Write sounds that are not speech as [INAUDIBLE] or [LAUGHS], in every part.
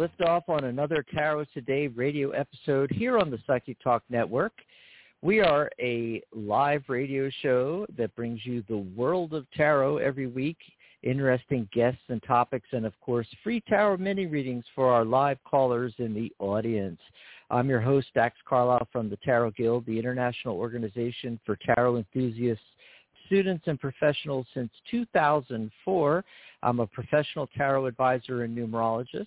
liftoff, liftoff on another Tarot Today radio episode here on the Psychic Talk Network. We are a live radio show that brings you the world of tarot every week, interesting guests and topics, and of course, free tarot mini readings for our live callers in the audience. I'm your host, Dax Carlisle from the Tarot Guild, the international organization for tarot enthusiasts, students, and professionals since 2004. I'm a professional tarot advisor and numerologist.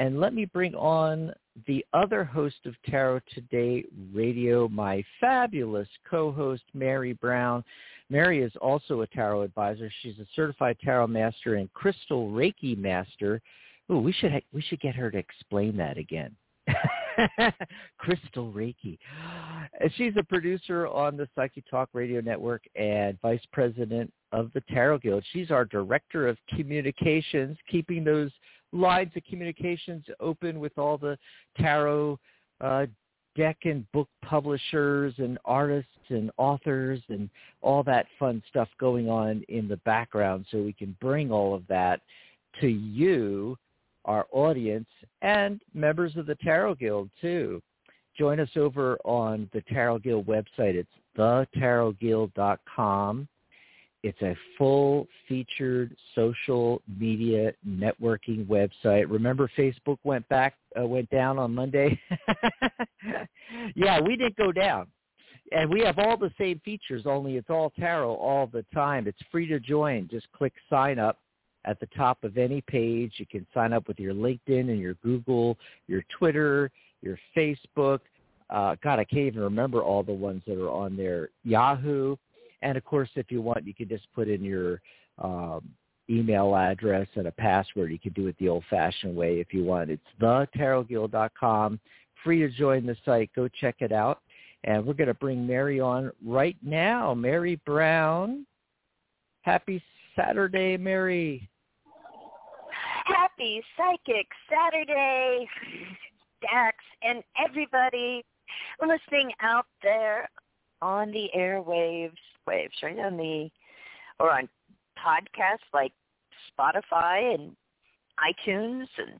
And let me bring on the other host of Tarot Today Radio, my fabulous co-host, Mary Brown. Mary is also a tarot advisor. She's a certified tarot master and crystal Reiki master. Ooh, we should ha- we should get her to explain that again. [LAUGHS] Crystal Reiki. She's a producer on the Psychic Talk Radio Network and vice president of the Tarot Guild. She's our director of communications, keeping those lines of communications open with all the tarot uh, deck and book publishers and artists and authors and all that fun stuff going on in the background so we can bring all of that to you, our audience, and members of the Tarot Guild too. Join us over on the Tarot Guild website. It's thetarotguild.com. It's a full featured social media networking website. Remember Facebook went back uh, went down on Monday? [LAUGHS] yeah, we didn't go down. And we have all the same features, only it's all tarot all the time. It's free to join. Just click sign up at the top of any page. You can sign up with your LinkedIn and your Google, your Twitter, your Facebook. Uh, God, I can't even remember all the ones that are on there. Yahoo. And of course, if you want, you can just put in your um, email address and a password. You can do it the old-fashioned way if you want. It's thetarotguild.com. Free to join the site. Go check it out. And we're going to bring Mary on right now. Mary Brown. Happy Saturday, Mary. Happy Psychic Saturday, Dax, and everybody listening out there on the airwaves, waves, right on the, or on podcasts like Spotify and iTunes, and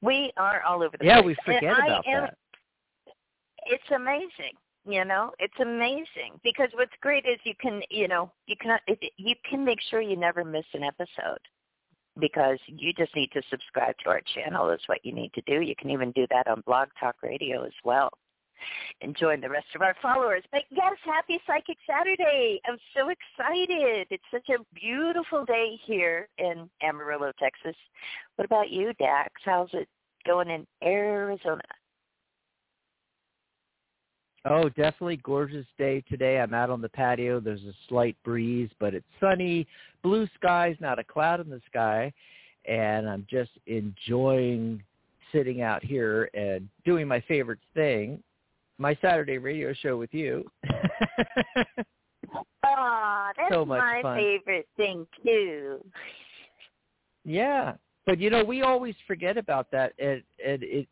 we are all over the Yeah, place. we forget And I about am- that. It's amazing, you know. It's amazing because what's great is you can, you know, you can you can make sure you never miss an episode because you just need to subscribe to our channel is what you need to do. You can even do that on Blog Talk Radio as well. And join the rest of our followers. But yes, happy Psychic Saturday. I'm so excited. It's such a beautiful day here in Amarillo, Texas. What about you, Dax? How's it going in Arizona? Oh, definitely gorgeous day today. I'm out on the patio. There's a slight breeze, but it's sunny, blue skies, not a cloud in the sky, and I'm just enjoying sitting out here and doing my favorite thing, my Saturday radio show with you. [LAUGHS] Ah, that's So my fun. favorite thing too. yeah, but you know we always forget about that, and and it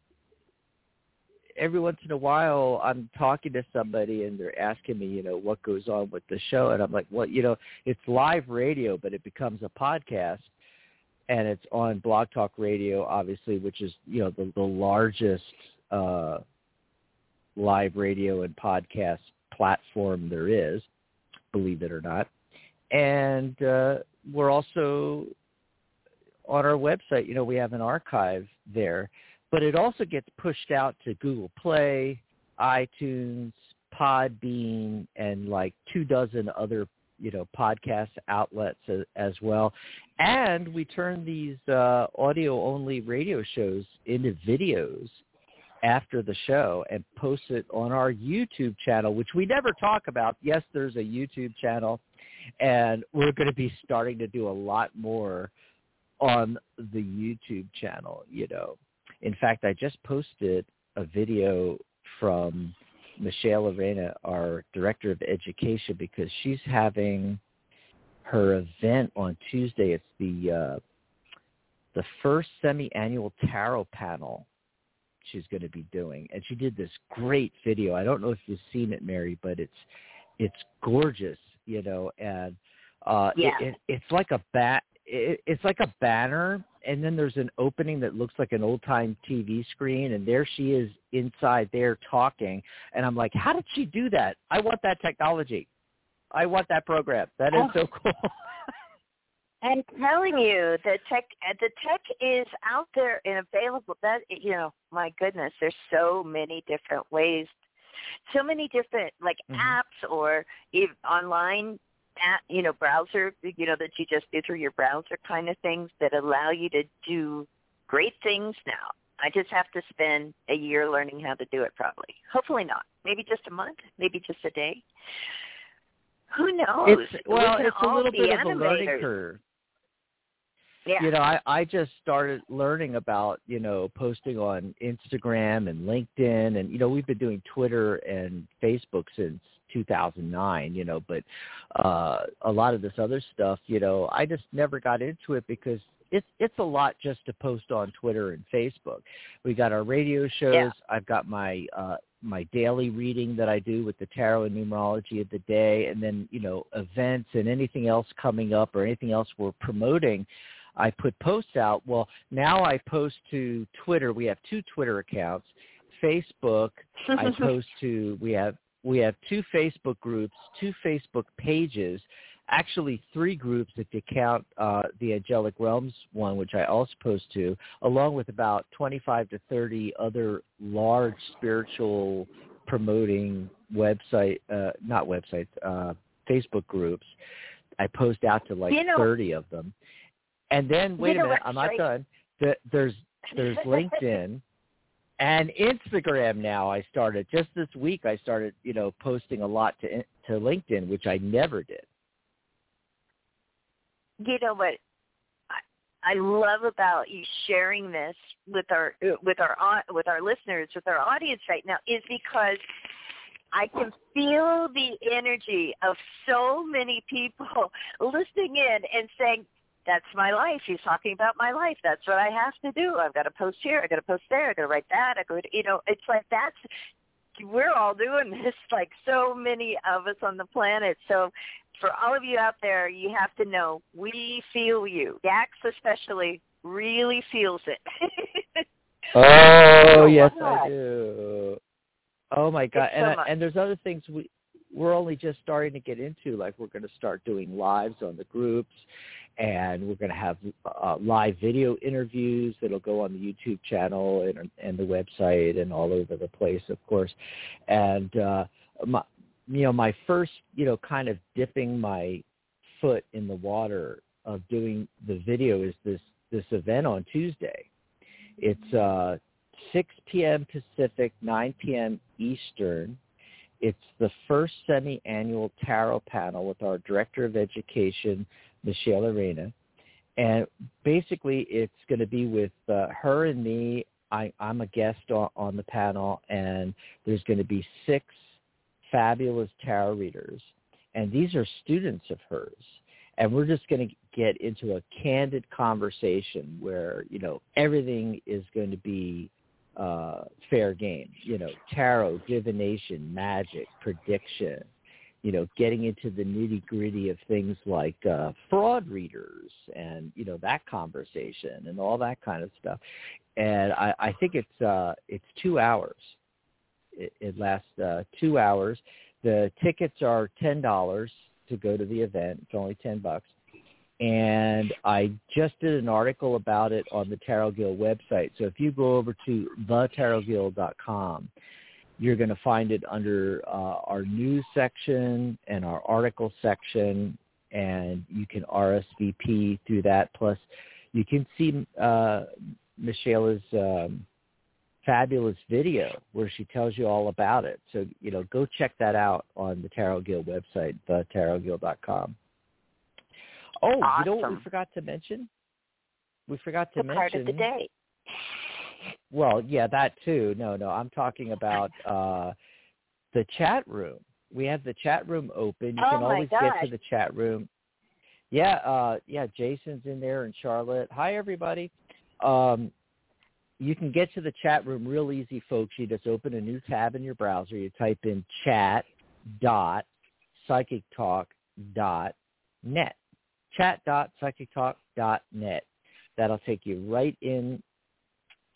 every once in a while I'm talking to somebody and they're asking me, you know, what goes on with the show, and I'm like, well, you know, it's live radio, but it becomes a podcast, and it's on Blog Talk Radio, obviously, which is you know the the largest uh, live radio and podcast platform there is, believe it or not, and uh, we're also on our website. You know, we have an archive there but it also gets pushed out to Google Play, iTunes, Podbean, and like two dozen other you know podcast outlets as, as well. And we turn these uh, audio only radio shows into videos after the show and post it on our YouTube channel, which we never talk about. Yes, there's a YouTube channel, and we're going to be starting to do a lot more on the YouTube channel. You know, in fact, I just posted a video from Michelle Arena, our director of education, because she's having her event on Tuesday. It's the uh, the first semi-annual tarot panel she's going to be doing, and she did this great video. I don't know if you've seen it, Mary, but it's it's gorgeous, you know, and uh, yeah. it, it, it's like a bat. It, it's like a banner and then there's an opening that looks like an old time TV screen, and there she is inside there talking, and I'm like, how did she do that? I want that technology. I want that program. That is oh. so [LAUGHS] cool. I'm telling you, the tech the tech is out there and available. That you know, my goodness, there's so many different ways, so many different like mm-hmm. apps or even online at, you know, browser, you know, that you just do through your browser kind of things that allow you to do great things now. I just have to spend a year learning how to do it probably. Hopefully not. Maybe just a month, maybe just a day. Who knows? It's, well, it's a little bit of a learning curve. Yeah. You know, I, I just started learning about, you know, posting on Instagram and LinkedIn and, you know, we've been doing Twitter and Facebook since 2009, you know, but uh, a lot of this other stuff, you know, I just never got into it because it's it's a lot just to post on Twitter and Facebook. We got our radio shows. Yeah. I've got my uh my daily reading that I do with the tarot and numerology of the day and then, you know, events and anything else coming up or anything else we're promoting. I put posts out. Well, now I post to Twitter. We have two Twitter accounts. Facebook, I [LAUGHS] post to we have we have two Facebook groups, two Facebook pages, actually three groups if you count uh, the Angelic Realms one, which I also post to, along with about 25 to 30 other large spiritual promoting website, uh, not websites, uh, Facebook groups. I post out to like you know, 30 of them. And then, wait a minute, I'm not done. There's, there's [LAUGHS] LinkedIn and Instagram now I started just this week I started you know posting a lot to to LinkedIn which I never did. You know what I, I love about you sharing this with our with our with our listeners with our audience right now is because I can feel the energy of so many people [LAUGHS] listening in and saying, that's my life. He's talking about my life. That's what I have to do. I've got to post here. I've got to post there. I've got to write that. I go, you know, it's like that's we're all doing [LAUGHS] this. Like so many of us on the planet. So for all of you out there, you have to know we feel you. Dax especially really feels it. [LAUGHS] oh yes, I do. Oh my god! So and I, and there's other things we we're only just starting to get into. Like we're going to start doing lives on the groups, and we're going to have uh, live video interviews that'll go on the YouTube channel and, and the website and all over the place, of course. And uh, my, you know, my first, you know, kind of dipping my foot in the water of doing the video is this this event on Tuesday. It's uh, 6 p.m. Pacific, 9 p.m. Eastern. It's the first semi-annual tarot panel with our director of education, Michelle Arena. And basically, it's going to be with uh, her and me. I, I'm a guest on, on the panel, and there's going to be six fabulous tarot readers. And these are students of hers. And we're just going to get into a candid conversation where, you know, everything is going to be uh, fair game. You know, tarot, divination, magic, prediction. You know, getting into the nitty gritty of things like uh, fraud readers and you know that conversation and all that kind of stuff. And I, I think it's uh, it's two hours. It, it lasts uh, two hours. The tickets are ten dollars to go to the event. It's only ten bucks and I just did an article about it on the Tarot Guild website. So if you go over to thetarotguild.com, you're going to find it under uh, our news section and our article section, and you can RSVP through that. Plus, you can see uh, Michela's um, fabulous video where she tells you all about it. So, you know, go check that out on the Tarot Guild website, thetarotguild.com. Oh, awesome. you know what we forgot to mention? We forgot to the mention card of the day. Well, yeah, that too. No, no, I'm talking [LAUGHS] about uh the chat room. We have the chat room open. You oh can always gosh. get to the chat room. Yeah, uh yeah, Jason's in there and Charlotte. Hi everybody. Um you can get to the chat room real easy, folks. You just open a new tab in your browser. You type in chat dot psychic talk dot net chat.psychictalk.net. That'll take you right in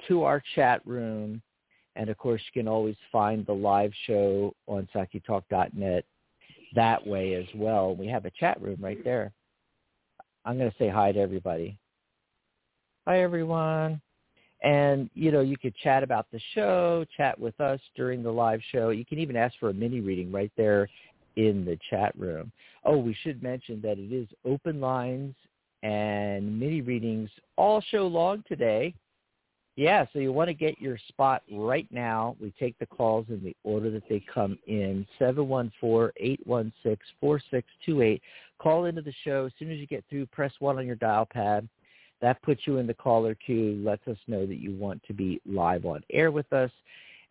to our chat room. And of course, you can always find the live show on psychictalk.net that way as well. We have a chat room right there. I'm going to say hi to everybody. Hi, everyone. And, you know, you could chat about the show, chat with us during the live show. You can even ask for a mini reading right there in the chat room. Oh, we should mention that it is open lines and mini readings all show long today. Yeah, so you want to get your spot right now. We take the calls in the order that they come in, 714-816-4628. Call into the show. As soon as you get through, press 1 on your dial pad. That puts you in the caller queue, lets us know that you want to be live on air with us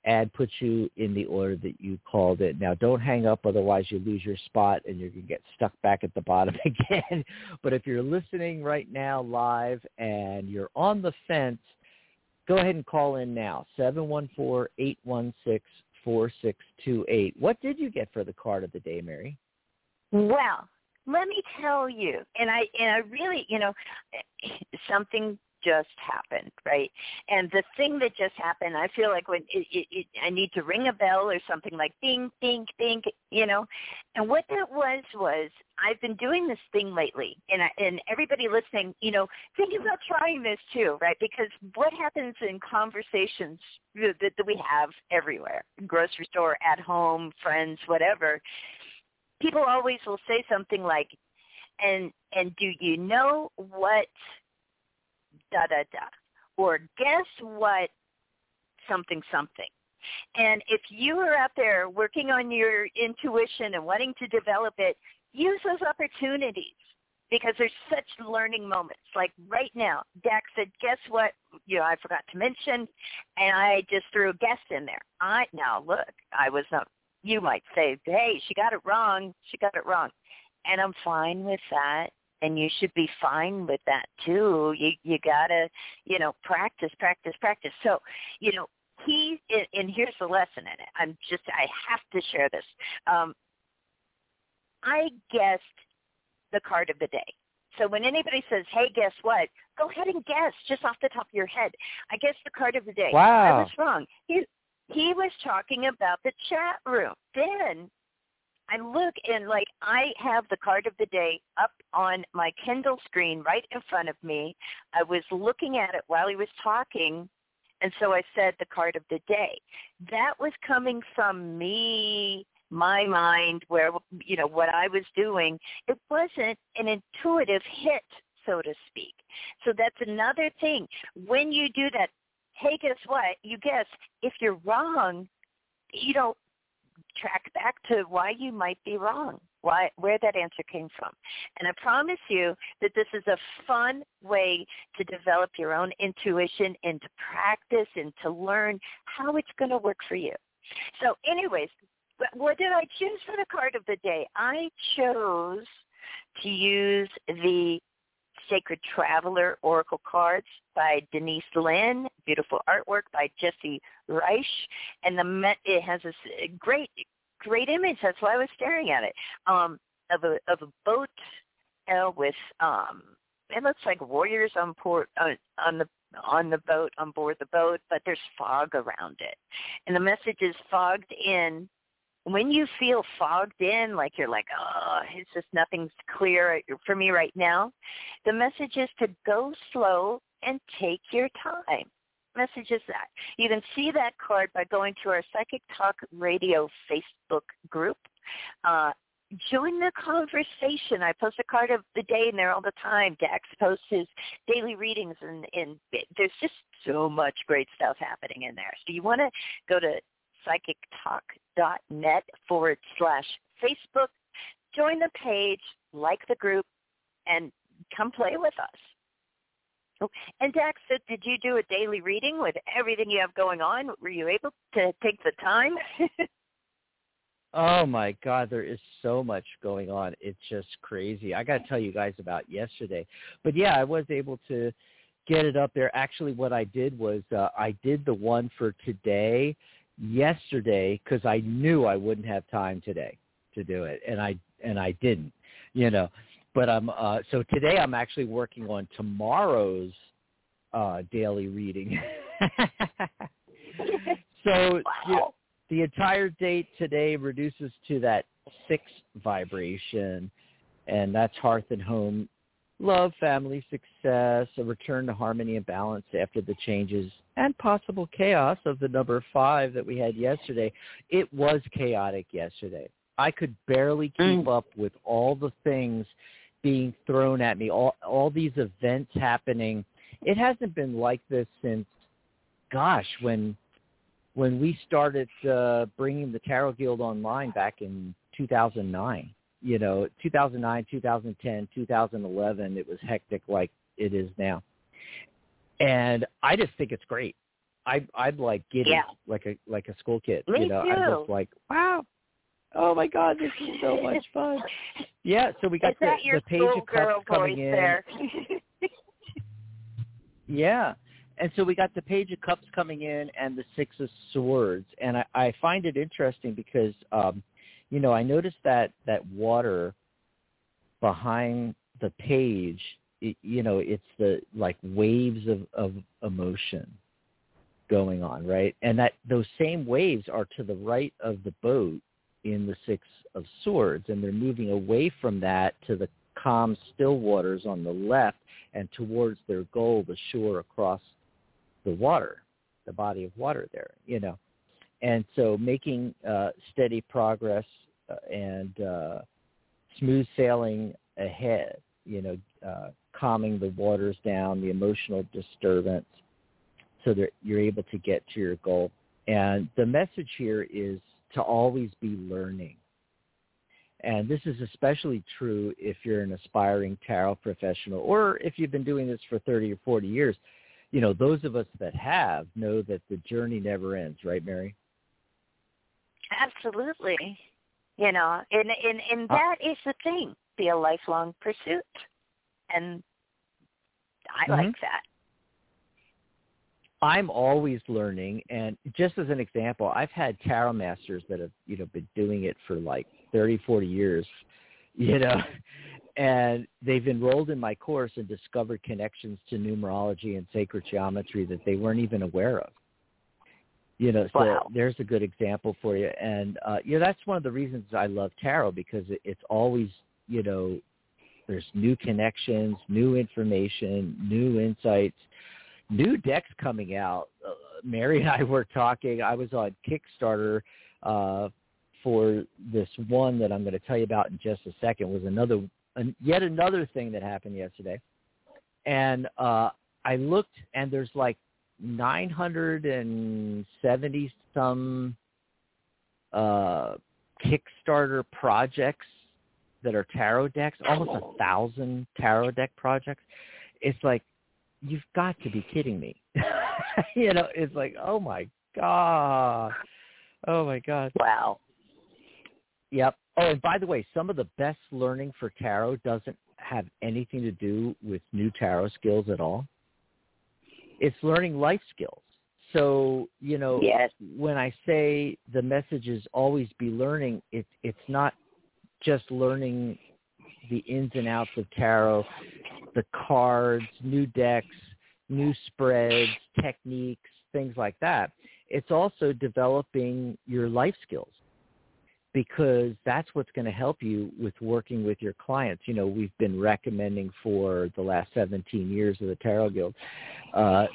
and puts you in the order that you called it. Now, don't hang up, otherwise you lose your spot and you're going to get stuck back at the bottom [LAUGHS] again. but if you're listening right now live and you're on the fence, go ahead and call in now, 714-816-4628. What did you get for the card of the day, Mary? Well, let me tell you, and I and I really, you know, something just happened, right? And the thing that just happened, I feel like when it, it, it, I need to ring a bell or something like ding, ding, ding, you know. And what that was was I've been doing this thing lately, and I, and everybody listening, you know, think about trying this too, right? Because what happens in conversations that, that we have everywhere, grocery store, at home, friends, whatever, people always will say something like, and and do you know what da da da, or guess what, something something. And if you are out there working on your intuition and wanting to develop it, use those opportunities because there's such learning moments. Like right now, Dax said, guess what? You know, I forgot to mention, and I just threw a guest in there. I now look, I was not. You might say, hey, she got it wrong. She got it wrong, and I'm fine with that and you should be fine with that too. You you gotta you know practice, practice, practice. So you know he and here's the lesson in it. I'm just I have to share this. Um, I guessed the card of the day. So when anybody says, "Hey, guess what?" Go ahead and guess just off the top of your head. I guessed the card of the day. Wow. I was wrong. He he was talking about the chat room. Then I look and like I have the card of the day up on my Kindle screen right in front of me. I was looking at it while he was talking and so I said the card of the day. That was coming from me, my mind, where you know what I was doing. It wasn't an intuitive hit, so to speak. So that's another thing. When you do that, hey, guess what? You guess if you're wrong, you know, track back to why you might be wrong, why where that answer came from. And I promise you that this is a fun way to develop your own intuition and to practice and to learn how it's going to work for you. So anyways, what did I choose for the card of the day? I chose to use the Sacred Traveler Oracle Cards by Denise Linn, beautiful artwork by Jesse Reich, and the it has this great great image. That's why I was staring at it. Um, of a of a boat uh, with um, it looks like warriors on port uh, on the on the boat on board the boat, but there's fog around it, and the message is fogged in when you feel fogged in, like you're like, oh, it's just nothing's clear for me right now, the message is to go slow and take your time. Message is that. You can see that card by going to our Psychic Talk Radio Facebook group. Uh, join the conversation. I post a card of the day in there all the time. Dax posts his daily readings, and, and there's just so much great stuff happening in there. So you want to go to psychictalk.net forward slash Facebook. Join the page, like the group, and come play with us. Oh, and Dax, did you do a daily reading with everything you have going on? Were you able to take the time? [LAUGHS] oh my God, there is so much going on. It's just crazy. I got to tell you guys about yesterday. But yeah, I was able to get it up there. Actually, what I did was uh, I did the one for today yesterday because I knew I wouldn't have time today to do it, and I and I didn't, you know. But I'm uh, so today I'm actually working on tomorrow's uh, daily reading. [LAUGHS] so wow. you know, the entire date today reduces to that six vibration, and that's hearth and home, love, family, success, a return to harmony and balance after the changes and possible chaos of the number five that we had yesterday. It was chaotic yesterday. I could barely keep mm. up with all the things being thrown at me, all all these events happening. It hasn't been like this since, gosh, when when we started uh, bringing the Tarot Guild online back in 2009. You know, 2009, 2010, 2011, it was hectic like it is now and I just think it's great. I I'm like giddy, yeah. like a like a school kid. Me you know, too. I'm just like, wow, oh my god, this is so [LAUGHS] much fun. Yeah, so we got the, the page of cups coming in. There? [LAUGHS] yeah. And so we got the page of cups coming in and the six of swords. And I, I find it interesting because um, you know, I noticed that that water behind the page it, you know it's the like waves of of emotion going on right? And that those same waves are to the right of the boat in the six of swords and they're moving away from that to the calm still waters on the left and towards their goal the shore across the water the body of water there you know and so making uh, steady progress uh, and uh, smooth sailing ahead you know uh, calming the waters down, the emotional disturbance, so that you're able to get to your goal. And the message here is to always be learning. And this is especially true if you're an aspiring tarot professional or if you've been doing this for 30 or 40 years. You know, those of us that have know that the journey never ends, right, Mary? Absolutely. You know, and and and that is the thing, be a lifelong pursuit. And I mm-hmm. like that. I'm always learning, and just as an example, I've had tarot masters that have you know been doing it for like 30, 40 years, [LAUGHS] you know, and they've enrolled in my course and discovered connections to numerology and sacred geometry that they weren't even aware of. You know, so wow. there's a good example for you, and uh, you know that's one of the reasons I love tarot because it, it's always you know there's new connections, new information, new insights, new decks coming out. Uh, Mary and I were talking. I was on Kickstarter uh, for this one that I'm going to tell you about in just a second. Was another yet another thing that happened yesterday, and uh, I looked and there's like 970 some uh, Kickstarter projects that are tarot decks, almost a thousand tarot deck projects. It's like you've got to be kidding me. [LAUGHS] you know, it's like, oh my god, oh my god. Wow. Yep. Oh, and by the way, some of the best learning for tarot doesn't have anything to do with new tarot skills at all. It's learning life skills. So, you know, Yes. when I say the message is always be learning, it, it's not just learning the ins and outs of tarot, the cards, new decks, new spreads, techniques, things like that. It's also developing your life skills because that's what's going to help you with working with your clients. You know, we've been recommending for the last 17 years of the Tarot Guild uh,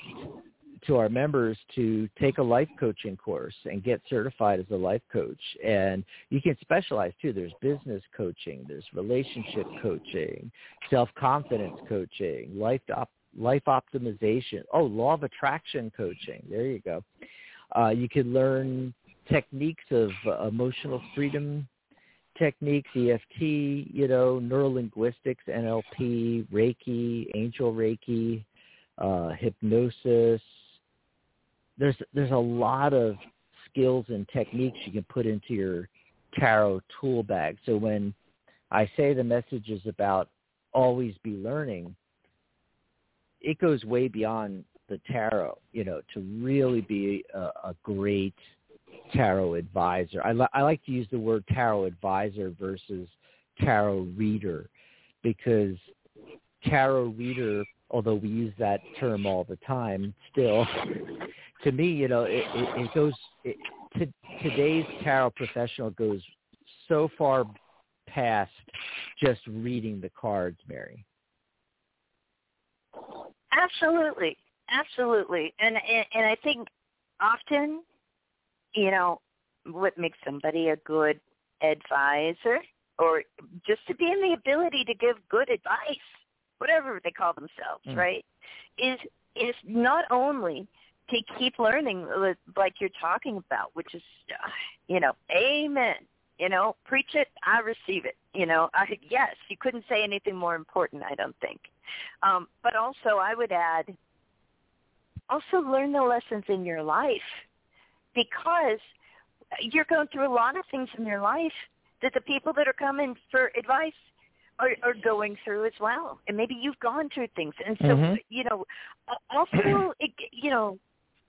to our members to take a life coaching course and get certified as a life coach. And you can specialize too. There's business coaching, there's relationship coaching, self-confidence coaching, life op- life optimization. Oh, law of attraction coaching. There you go. Uh, you can learn techniques of uh, emotional freedom techniques, EFT, you know, neurolinguistics, NLP, Reiki, angel Reiki, uh, hypnosis. There's there's a lot of skills and techniques you can put into your tarot tool bag. So when I say the message is about always be learning, it goes way beyond the tarot, you know, to really be a, a great tarot advisor. I, li- I like to use the word tarot advisor versus tarot reader because tarot reader, although we use that term all the time, still, to me, you know, it, it, it goes. It, to, today's tarot professional goes so far past just reading the cards, Mary. Absolutely, absolutely, and and, and I think often, you know, what makes somebody a good advisor, or just to be in the ability to give good advice, whatever they call themselves, Mm. right, is is not only to keep learning like you're talking about, which is, uh, you know, amen. You know, preach it, I receive it. You know, I, yes, you couldn't say anything more important, I don't think. Um, but also, I would add, also learn the lessons in your life because you're going through a lot of things in your life that the people that are coming for advice are, are going through as well. And maybe you've gone through things. And so, Mhm. you know, also, [CLEARS THROAT] you know,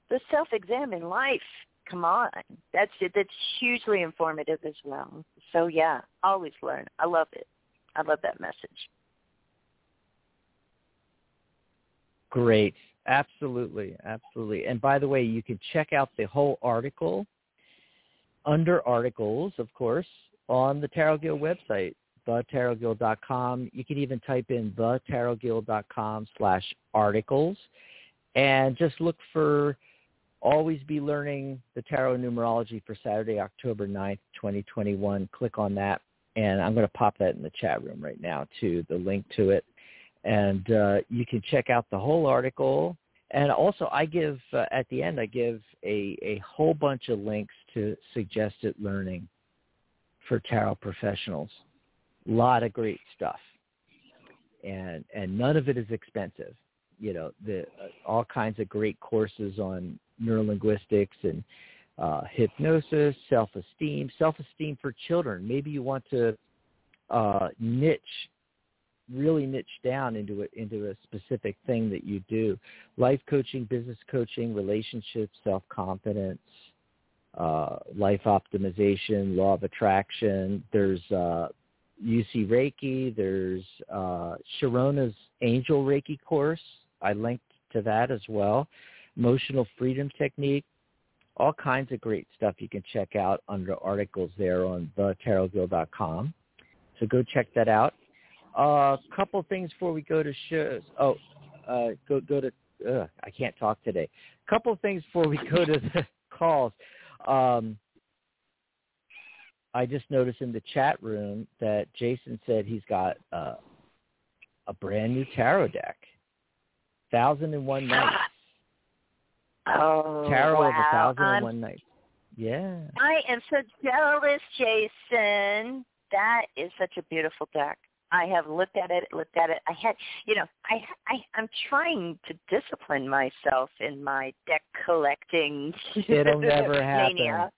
the self-examine life. Come on, that's that's hugely informative as well. So yeah, always learn. I love it. I love that message. Great. Absolutely. Absolutely. And by the way, you can check out the whole article under articles, of course, on the Tarot Guild website, thetarotguild.com. You can even type in thetarotguild.com slash articles and just look for Always Be Learning the Tarot Numerology for Saturday, October 9th, 2021. Click on that. And I'm going to pop that in the chat room right now, too, the link to it and uh, you can check out the whole article. And also, I give uh, at the end, I give a a whole bunch of links to suggested learning for tarot professionals. A lot of great stuff, and and none of it is expensive. You know, the uh, all kinds of great courses on neurolinguistics and uh, hypnosis, self-esteem, self-esteem for children. Maybe you want to uh, niche really niche down into a, into a specific thing that you do. Life coaching, business coaching, relationships, self-confidence, uh, life optimization, law of attraction. There's uh, UC Reiki. There's uh, Sharona's Angel Reiki course. I linked to that as well. Emotional freedom technique. All kinds of great stuff you can check out under articles there on thetarotguild.com. So go check that out. A uh, couple things before we go to shows. Oh, uh, go go to. Uh, I can't talk today. Couple things before we go to [LAUGHS] the calls. Um, I just noticed in the chat room that Jason said he's got uh, a brand new tarot deck, Thousand and One Nights. [GASPS] Oh, tarot wow. of a Thousand and One Nights. Yeah. I am so jealous, Jason. That is such a beautiful deck. I have looked at it, looked at it. I had, you know, I, I, I'm trying to discipline myself in my deck collecting [LAUGHS] It'll never happen. mania.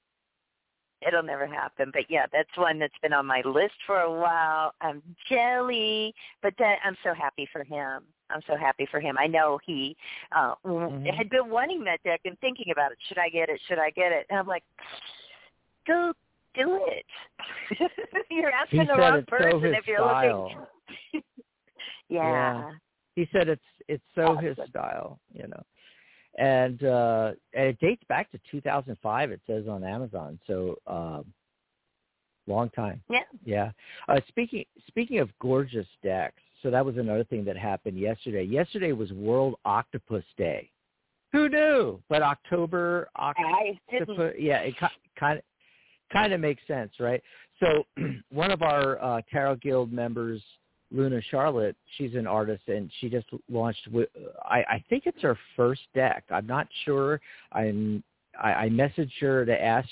it'll never happen. But yeah, that's one that's been on my list for a while. I'm jelly, but that I'm so happy for him. I'm so happy for him. I know he uh Mhm. had been wanting that deck and thinking about it. Should I get it? Should I get it? And I'm like, go do it. [LAUGHS] you're asking He the wrong it's so person if you're style. looking. [LAUGHS] yeah. Yeah. He said it's it's so his style, you know. And uh and it dates back to 2005 it says on Amazon. So um long time. Yeah. Yeah. Uh speaking speaking of gorgeous decks, so that was another thing that happened yesterday. Yesterday was World Octopus Day. Who knew? But October octopus yeah, it kind of kind of makes sense, right? So [CLEARS THROAT] one of our uh, Tarot Guild members, Luna Charlotte, she's an artist, and she just launched. I, I think it's her first deck. I'm not sure. I'm. I, I messaged her to ask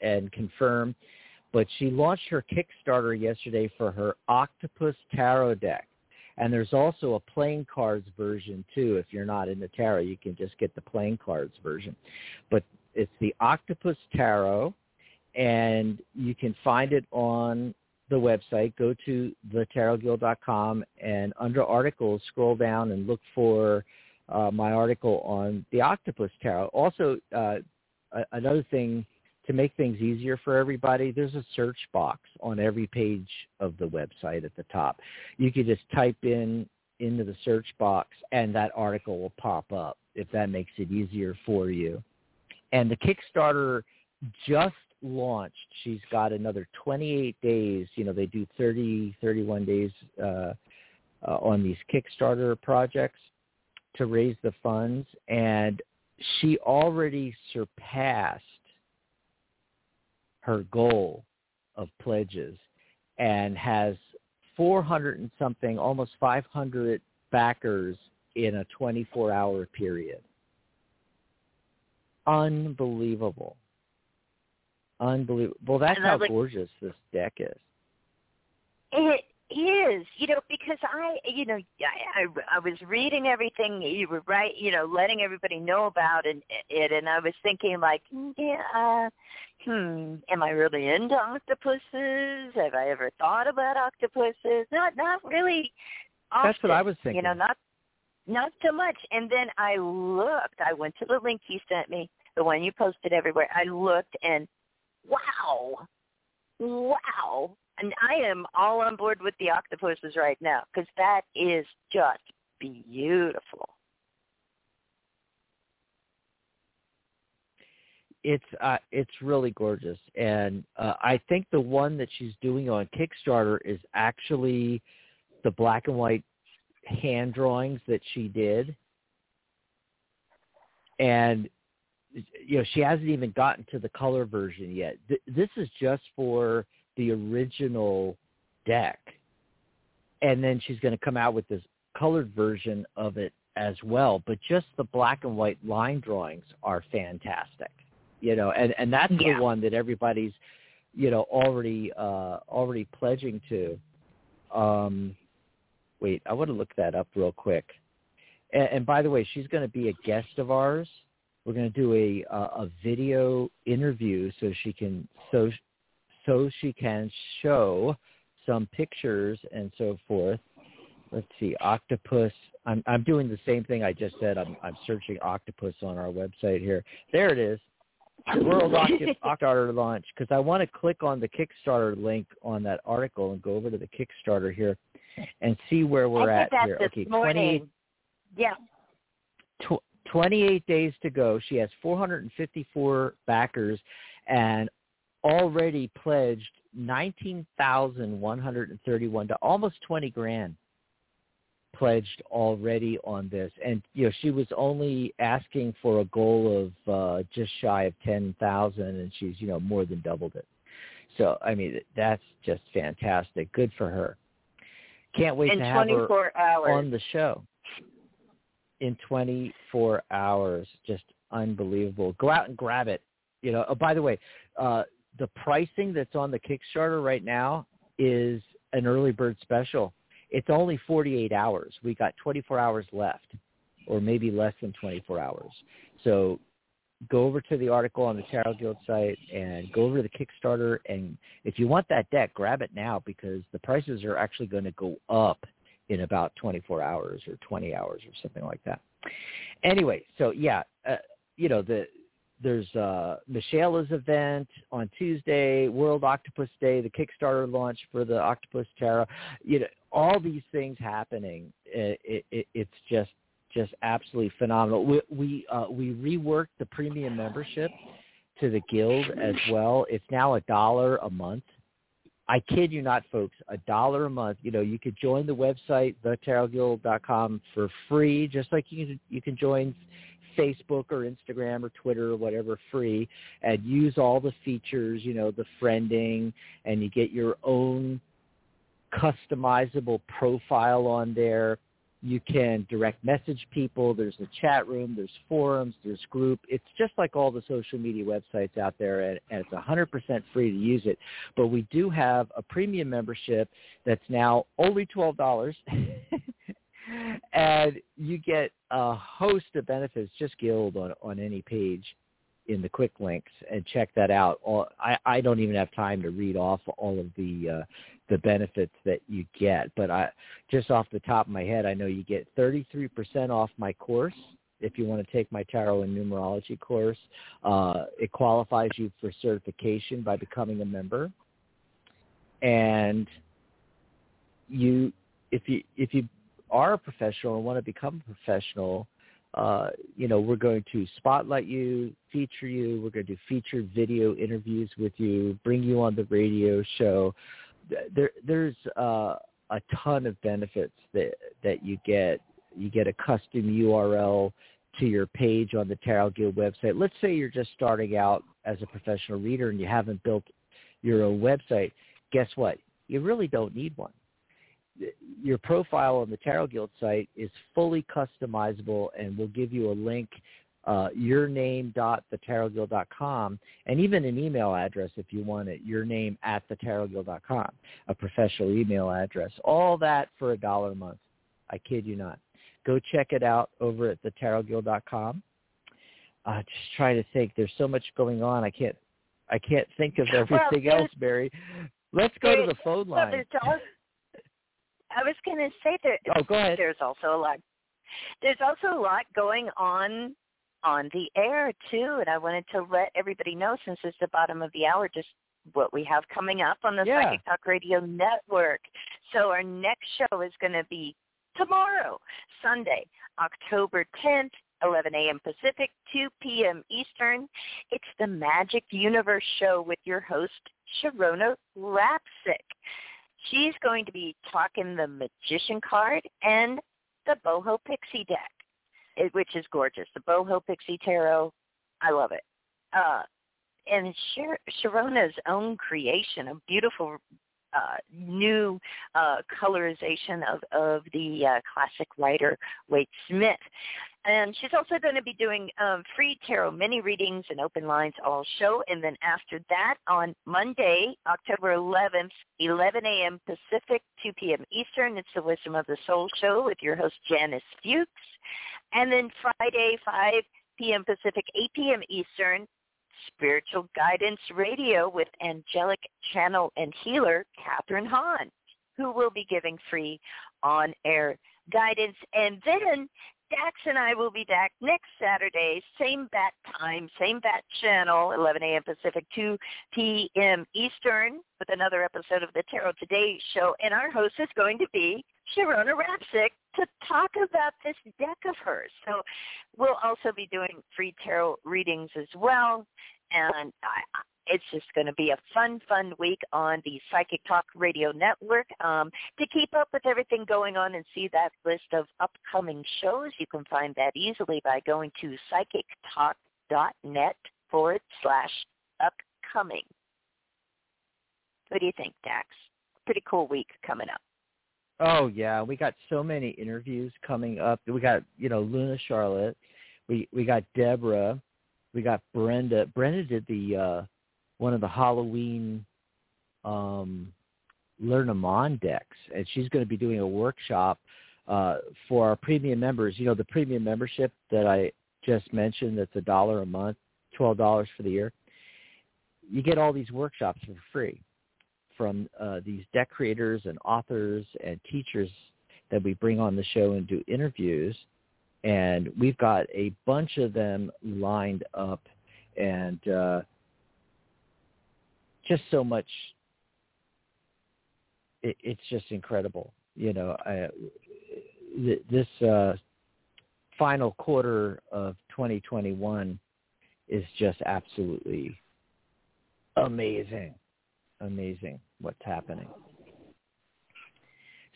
and confirm, but she launched her Kickstarter yesterday for her Octopus Tarot deck. And there's also a playing cards version too. If you're not into tarot, you can just get the playing cards version. But it's the Octopus Tarot, and you can find it on the website. Go to thetarotguild.com and under articles, scroll down and look for uh, my article on the Octopus Tarot. Also, uh, another thing to make things easier for everybody, there's a search box on every page of the website at the top. You can just type in into the search box and that article will pop up if that makes it easier for you. And the Kickstarter just launched. She's got another 28 days. You know, they do 30, 31 days uh, uh, on these Kickstarter projects to raise the funds. And she already surpassed her goal of pledges and has 400 and something, almost 500 backers in a 24-hour period. Unbelievable. Unbelievable. Well, that's how like- gorgeous this deck is. It is, you know, because I, you know, I, I, I was reading everything you were right, you know, letting everybody know about it, it and I was thinking like, yeah, uh, hmm, am I really into octopuses? Have I ever thought about octopuses? Not, not really. Often, That's what I was thinking. You know, not, not so much. And then I looked. I went to the link you sent me, the one you posted everywhere. I looked and, wow, wow. And I am all on board with the octopuses right now because that is just beautiful. it's uh it's really gorgeous and uh i think the one that she's doing on kickstarter is actually the black and white hand drawings that she did and you know she hasn't even gotten to the color version yet. Th- this is just for the original deck. And then she's going to come out with this colored version of it as well. But just the black and white line drawings are fantastic you know and and that's Yeah. the one that everybody's you know already uh already pledging to. Um wait i want to look that up real quick. And, and by the way she's going to be a guest of ours we're going to do a uh, a video interview so she can so so she can show some pictures and so forth let's see octopus i'm i'm doing the same thing i just said i'm i'm searching octopus on our website here there it is World [LAUGHS] Octopus Kickstarter launch because I want to click on the Kickstarter link on that article and go over to the Kickstarter here and see where we're I at here. Okay, 28, morning. Yeah. tw- 28 days to go. She has 454 backers and already pledged 19,131 to almost 20 grand pledged already on this. And you know she was only asking for a goal of uh just shy of 10,000 and she's you know more than doubled it. So i mean that's just fantastic. Good for her. Can't wait In to have her hours. on the show in 24 hours. Just unbelievable. Go out and grab it. You know. Oh, by the way, uh, the pricing that's on the Kickstarter right now is an early bird special. It's only 48 hours. We got 24 hours left, or maybe less than 24 hours. So go over to the article on the Tarot Guild site and go over to the Kickstarter. And if you want that deck, grab it now because the prices are actually going to go up in about 24 hours or 20 hours or something like that. Anyway, so yeah, uh, you know the there's uh Michela's event on Tuesday, World Octopus Day, the Kickstarter launch for the Octopus Tarot. You know, all these things happening. It, it, it's just just absolutely phenomenal. We we uh, we reworked the premium membership to the guild as well. It's now a dollar a month. I kid you not, folks, a dollar a month. You know, you could join the website, thetarotguild.com, for free, just like you can, you can join Facebook or Instagram or Twitter or whatever free and use all the features, you know, the friending, and you get your own customizable profile on there you can direct message people. There's a chat room. There's forums. There's group. It's just like all the social media websites out there, and, and it's 100% free to use it. But we do have a premium membership that's now only $12. [LAUGHS] and you get a host of benefits, just Guild on, on any page in the quick links and check that out. I, I don't even have time to read off all of the uh, the benefits that you get. But I just off the top of my head, I know you get 33% off my course if you want to take my tarot and numerology course. Uh, it qualifies you for certification by becoming a member, and you if you if you are a professional and want to become a professional, uh, you know, we're going to spotlight you, feature you. We're going to do featured video interviews with you, bring you on the radio show there there's uh, a ton of benefits that that you get. You get a custom URL to your page on the Tarot Guild website. Let's say you're just starting out as a professional reader and you haven't built your own website. Guess what? You really don't need one. Your profile on the Tarot Guild site is fully customizable and will give you a link uh, your name dot com, and even an email address if you want it, your name at com, a professional email address. All that for a dollar a month. I kid you not. Go check it out over at thetarotguild.com. Uh, just trying to think. There's so much going on. I can't. I can't think of everything well, else, Mary. Let's go to the phone line. I was going to say that. Oh, go ahead. There's also a lot. There's also a lot going on on the air too. And I wanted to let everybody know since it's the bottom of the hour just what we have coming up on the yeah. Psychic Talk Radio Network. So our next show is going to be tomorrow, Sunday, October 10th, 11 a.m. Pacific, 2 p.m. Eastern. It's the Magic Universe show with your host, Sharona Rapsick. She's going to be talking the Magician card and the Boho Pixie deck it, which is gorgeous. The Boho Pixie Tarot, I love it. Uh, and Shar- Sharona's own creation, a beautiful uh, new uh, colorization of, of the uh, classic Rider Waite Smith. And she's also going to be doing um, free tarot mini readings and open lines all show. And then after that, on Monday, October 11th, 11 a.m. Pacific, 2 p.m. Eastern, it's the Wisdom of the Soul show with your host Janice Fuchs. And then Friday, 5 p.m. Pacific, 8 p.m. Eastern, Spiritual Guidance Radio with angelic channel and healer Catherine Hahn, who will be giving free on-air guidance. And then Dax and I will be back next Saturday, same bat time, same bat channel, 11 a.m. Pacific, 2 p.m. Eastern, with another episode of the Tarot Today show. And our host is going to be Sharona Rapsick to talk about this deck of hers. So we'll also be doing free tarot readings as well. And I, it's just going to be a fun, fun week on the Psychic Talk Radio Network. Um, to keep up with everything going on and see that list of upcoming shows, you can find that easily by going to psychictalk.net forward slash upcoming. What do you think, Dax? Pretty cool week coming up. Oh yeah, we got so many interviews coming up. We got you know Luna Charlotte, we we got Deborah, we got Brenda. Brenda did the uh one of the Halloween um Lenormand decks, and she's going to be doing a workshop uh for our premium members. You know the premium membership that I just mentioned that's a dollar a month. twelve dollars for the year. You get all these workshops for free from uh, these deck creators and authors and teachers that we bring on the show and do interviews. And we've got a bunch of them lined up and uh, just so much. It, it's just incredible. You know, I, this uh, final quarter of 2021 is just absolutely amazing. Amazing what's happening.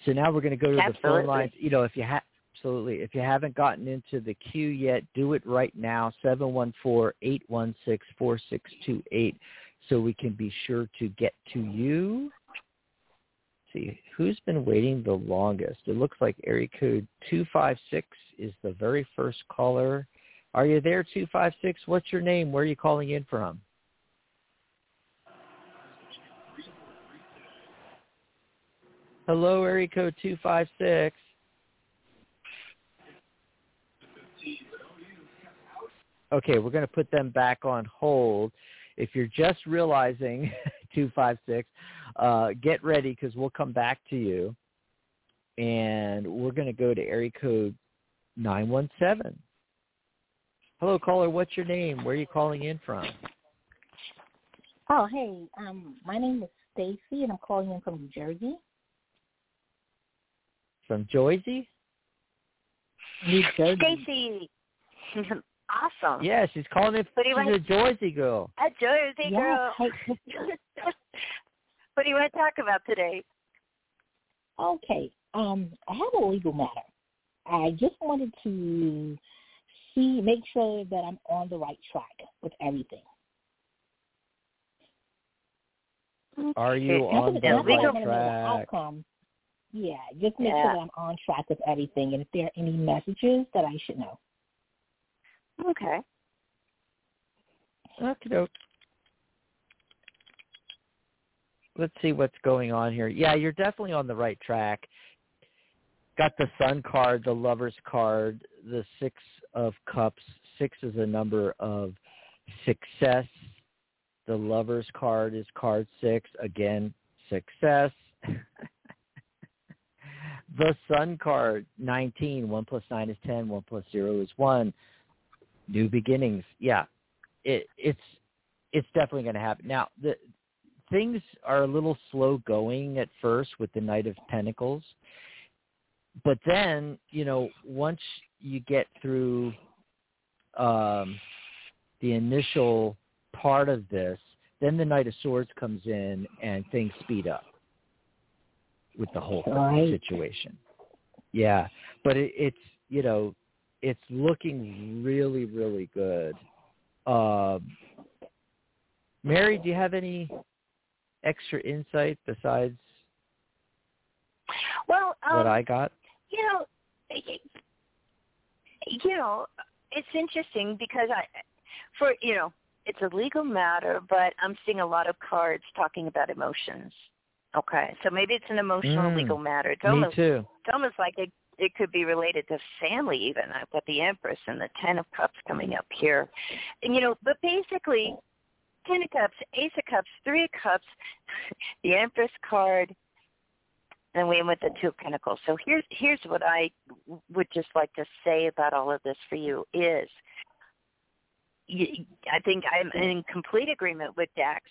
So now we're going to go to absolutely. the phone lines. You know, if you have absolutely, if you haven't gotten into the queue yet, do it right now. Seven one four eight one six four six two eight, so we can be sure to get to you. Let's see who's been waiting the longest. It looks like area code two five six is the very first caller. Are you there, two five six? What's your name? Where are you calling in from? Hello, area code 256. Okay, we're going to put them back on hold. If you're just realizing [LAUGHS] 256, uh, get ready because we'll come back to you. And we're going to go to area code 917. Hello, caller. What's your name? Where are you calling in from? Oh, hey. Um, my name is Stacy, and I'm calling in from New Jersey. From Jersey? New Jersey. Stacy. [LAUGHS] awesome. Yeah, she's calling in. What do you She's want- a Jersey girl. A Jersey Yeah, girl. [LAUGHS] hey, what do you want to talk about today? okay. Um, I have a legal matter. I just wanted to see, make sure that I'm on the right track with everything. Are you on Nothing- the nothing right wanna the track? outcome. Yeah, just make Yeah. sure that I'm on track with everything, and if there are any messages that I should know. Okay. Okay. Let's see what's going on here. Yeah, you're definitely on the right track. Got the Sun card, the Lovers card, the Six of Cups. Six is a number of success. The Lovers card is card six. Again, success. [LAUGHS] the Sun card, 19. 1 plus 9 is 10. 1 plus 0 is 1. New beginnings. Yeah, it, it's it's definitely going to happen. Now, the things are a little slow going at first with the Knight of Pentacles, but then you know once you get through um, the initial part of this, then the Knight of Swords comes in and things speed up with the whole Right. situation. Yeah, but it, it's you know it's looking really really good. Um, Mary, do you have any extra insight besides Well, um, what I got? you know, you know, it's interesting because I, for you know, it's a legal matter, but I'm seeing a lot of cards talking about emotions. Okay, so maybe it's an emotional Mm. legal matter. It's Me almost too. it's almost like it it could be related to family even. I've got the Empress and the Ten of Cups coming up here, and you know, but basically, Ten of Cups, Ace of Cups, Three of Cups, [LAUGHS] the Empress card, and we went with the Two of Pentacles. So here's here's what I would just like to say about all of this for you is, I think I'm in complete agreement with Dax.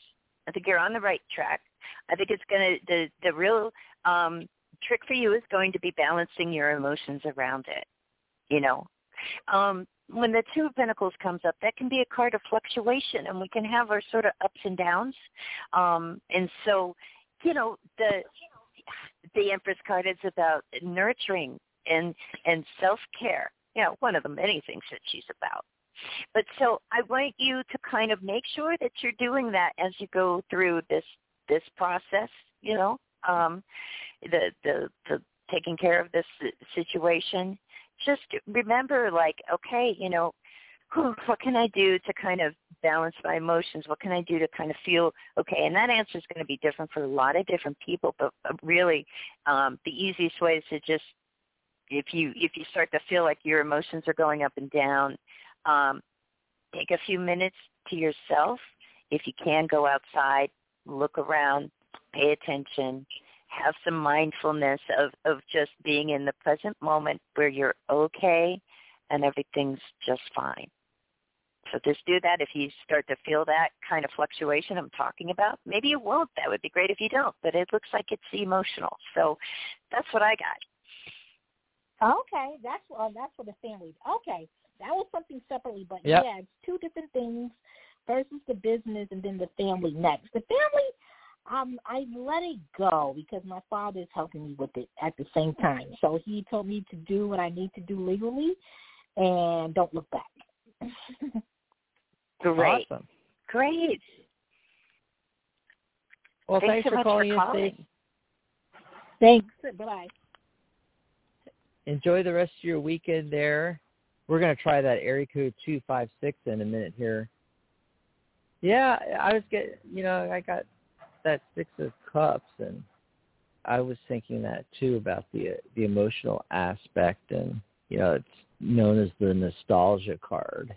I think you're on the right track. I think it's gonna the the real um trick for you is going to be balancing your emotions around it. You know, um, when the Two of Pentacles comes up, that can be a card of fluctuation, and we can have our sort of ups and downs. Um, and so, you know, the the Empress card is about nurturing and and self care. You know, one of the many things that she's about. But so I want you to kind of make sure that you're doing that as you go through this this process. You know, um, the the the taking care of this situation. Just remember, like, okay, you know, what can I do to kind of balance my emotions? What can I do to kind of feel okay? And that answer is going to be different for a lot of different people. But really, um, the easiest way is to just if you if you start to feel like your emotions are going up and down, um, take a few minutes to yourself. If you can go outside, look around, pay attention, have some mindfulness of, of just being in the present moment where you're okay and everything's just fine. So just do that if you start to feel that kind of fluctuation I'm talking about. Maybe you won't. That would be great if you don't. But it looks like it's emotional. So that's what I got. Okay, that's uh, that's for the family. Okay, that was something separately, but Yep. yeah, it's two different things versus the business and then the family next. The family, um, I let it go because my father is helping me with it at the same time. So he told me to do what I need to do legally, and don't look back. [LAUGHS] Great. Awesome. Great. Well, Thanks thanks, so for much for calling in, calling. Steve. Thanks. Bye. Enjoy the rest of your weekend there. We're gonna try that area code two five six in a minute here. Yeah, I was get you know I got that six of cups and I was thinking that too about the the emotional aspect and you know it's known as the nostalgia card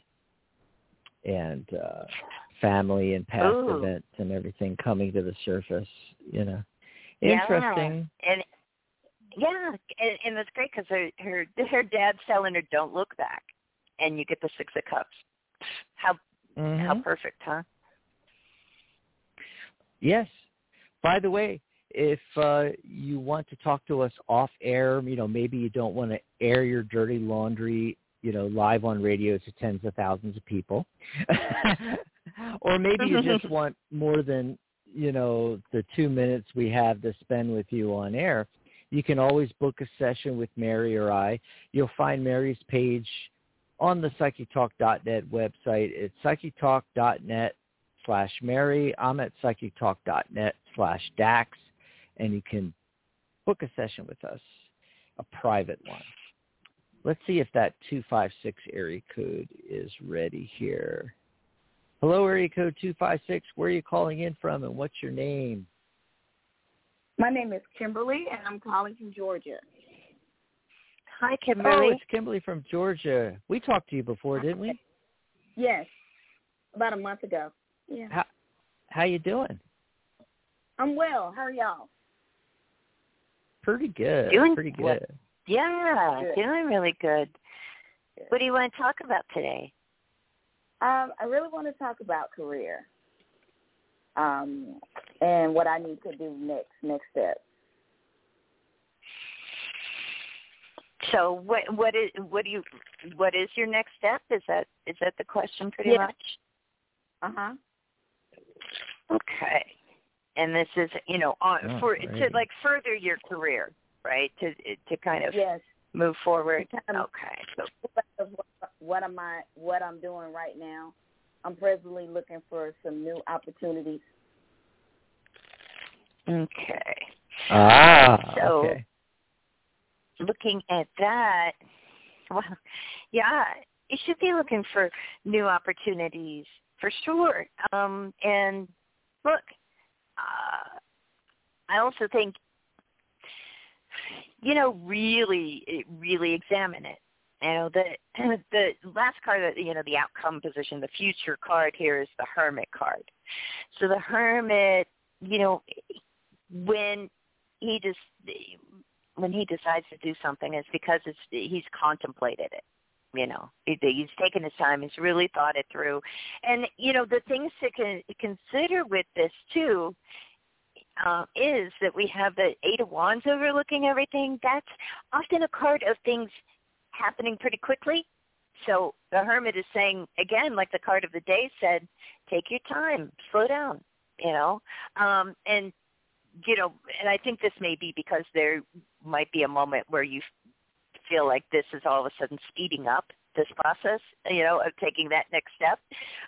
and uh family and past Ooh. events and everything coming to the surface. You know, interesting Yeah. And yeah, and, and that's great because her her her dad's telling her don't look back, and you get the six of cups. How how Mhm. perfect, huh? Yes. By the way, if uh, you want to talk to us off air, you know, maybe you don't want to air your dirty laundry, you know, live on radio to tens of thousands of people. [LAUGHS] or maybe you just [LAUGHS] want more than, you know, the two minutes we have to spend with you on air. You can always book a session with Mary or I. You'll find Mary's page on the psychictalk.net website. It's psychictalk.net slash Mary. I'm at psychictalk.net slash Dax, and you can book a session with us, a private one. Let's see if that 256 area code is ready here. Hello, area code 256. Where are you calling in from, and what's your name? My name is Kimberly, and I'm calling from Georgia. Hi, Kimberly. Oh, Kimberly. it's Kimberly from Georgia. We talked to you before, didn't we? Yes, about a month ago. Yeah, How how you doing? I'm well. How are y'all? Pretty good. Doing Pretty well. good. yeah, Good. doing really good. Good. What do you want to talk about today? Um, I really want to talk about career, um, and what I need to do next. Next step. So, what what is what do you what is your next step? Is that is that the question pretty Yeah. much? Uh huh. Okay. And this is, you know, on Oh, for to like further your career, right? To to kind of Yes. move forward. Um, Okay. So What, what am I? What I'm doing right now? I'm presently looking for some new opportunities. okay. Ah, So- okay. Looking at that, well, yeah, you should be looking for new opportunities for sure. Um, and look, uh, I also think, you know, really, really examine it. You know, the [CLEARS THROAT] the last card, you know, the outcome position, the future card here is the hermit card. So the hermit, you know, when he just when he decides to do something, it's because it's he's contemplated it. You know, he, he's taken his time. He's really thought it through, and you know the things to con- consider with this too uh, is that we have the Eight of Wands overlooking everything. That's often a card of things happening pretty quickly. So the Hermit is saying again, like the card of the day said, take your time, slow down. You know, um, and you know, and I think this may be because there might be a moment where you feel like this is all of a sudden speeding up this process, you know, of taking that next step.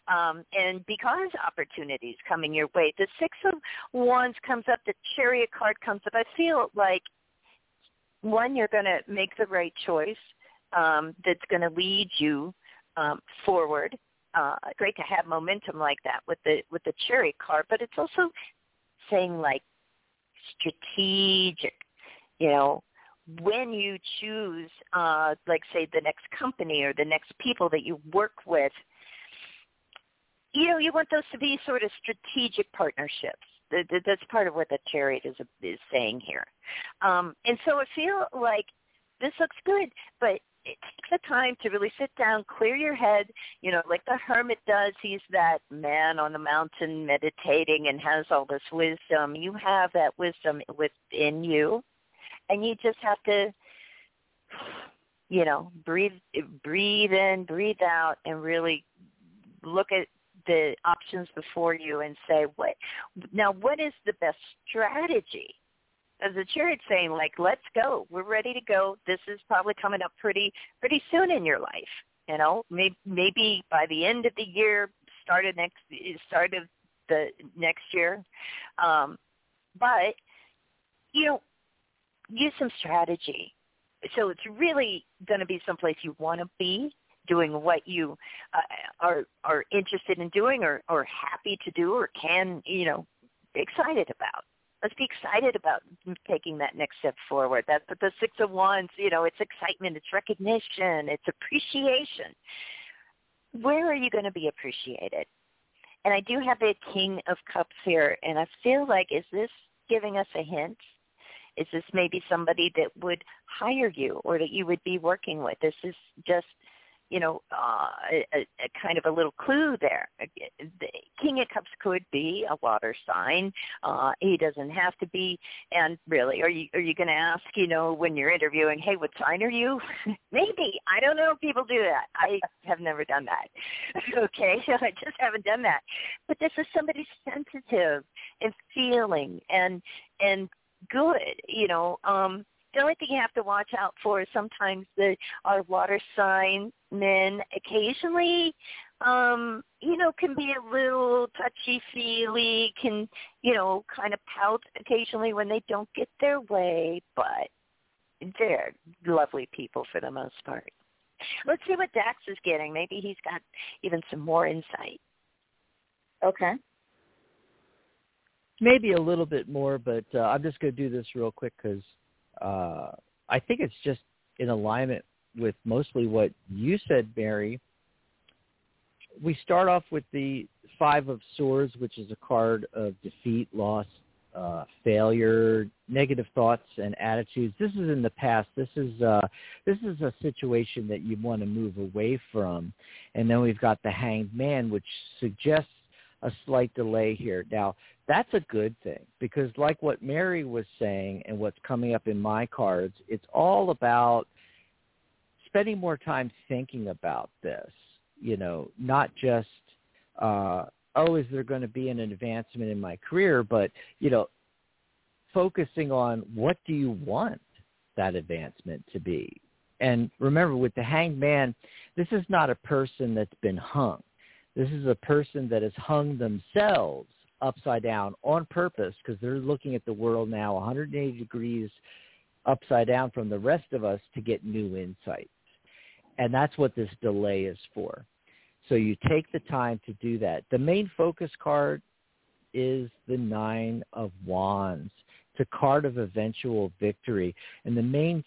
Um, and because opportunities coming your way, the Six of Wands comes up, the Chariot card comes up. I feel like one, you're going to make the right choice um, that's going to lead you um, forward. Uh, great to have momentum like that with the with the Chariot card, but it's also saying like strategic, you know, when you choose, uh, like say the next company or the next people that you work with, you know, you want those to be sort of strategic partnerships. That's part of what the chariot is is saying here. Um, and so I feel like this looks good, but it takes the time to really sit down, clear your head. You know, like the hermit does. He's that man on the mountain meditating and has all this wisdom. You have that wisdom within you, and you just have to, you know, breathe, breathe in, breathe out, and really look at the options before you and say, what now? What is the best strategy? As the chariot saying, like, let's go. We're ready to go. This is probably coming up pretty pretty soon in your life. You know, maybe maybe by the end of the year, start of next start of the next year. Um, but you know, use some strategy. So it's really going to be someplace you want to be doing what you uh, are are interested in doing or or happy to do or can you know excited about. Let's be excited about taking that next step forward. That's the six of wands you know it's excitement it's recognition it's appreciation. Where are you going to be appreciated? And i do have a king of cups here and i feel like is this giving us a hint is this maybe somebody that would hire you or that you would be working with this is just you know, uh, a, a kind of a little clue there. The King of Cups could be a water sign. Uh, he doesn't have to be. And really, are you are you going to ask, you know, when you're interviewing, hey, what sign are you? [LAUGHS] Maybe I don't know if people do that. I have never done that. [LAUGHS] okay, [LAUGHS] I just haven't done that. But this is somebody sensitive and feeling and and good. You know. um the only thing you have to watch out for is sometimes the our water sign men occasionally um you know can be a little touchy feely can you know kind of pout occasionally when they don't get their way but they're lovely people for the most part let's see what dax is getting maybe he's got even some more insight okay maybe a little bit more but uh, i'm just going to do this real quick because uh, I think it's just in alignment with mostly what you said, Mary. We start off with the Five of Swords, which is a card of defeat, loss, uh, failure, negative thoughts and attitudes. This is in the past. This is uh, this is a situation that you want to move away from. And then we've got the Hanged Man, which suggests a slight delay here. Now, that's a good thing because like what Mary was saying and what's coming up in my cards, it's all about spending more time thinking about this, you know, not just uh oh is there going to be an advancement in my career, but you know, focusing on what do you want that advancement to be. And remember with the hanged man, this is not a person that's been hung. This is a person that has hung themselves upside down on purpose because they're looking at the world now 180 degrees upside down from the rest of us to get new insights. And that's what this delay is for. So you take the time to do that. The main focus card is the Nine of Wands. It's a card of eventual victory. And the main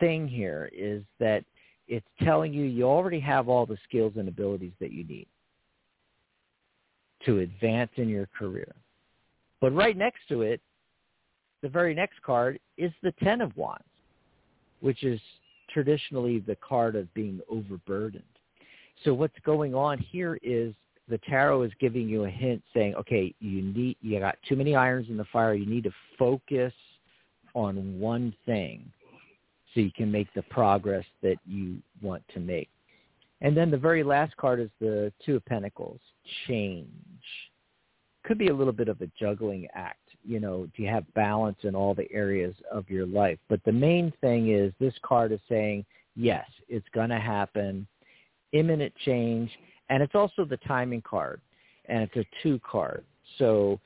thing here is that it's telling you you already have all the skills and abilities that you need to advance in your career. But right next to it, the very next card is the Ten of Wands, which is traditionally the card of being overburdened. So what's going on here is the tarot is giving you a hint saying, okay, you need you got too many irons in the fire. You need to focus on one thing so you can make the progress that you want to make. And then the very last card is the Two of Pentacles, change. Could be a little bit of a juggling act. You know, do you have balance in all the areas of your life? But the main thing is this card is saying, yes, it's going to happen, imminent change, and it's also the timing card, and it's a two card. So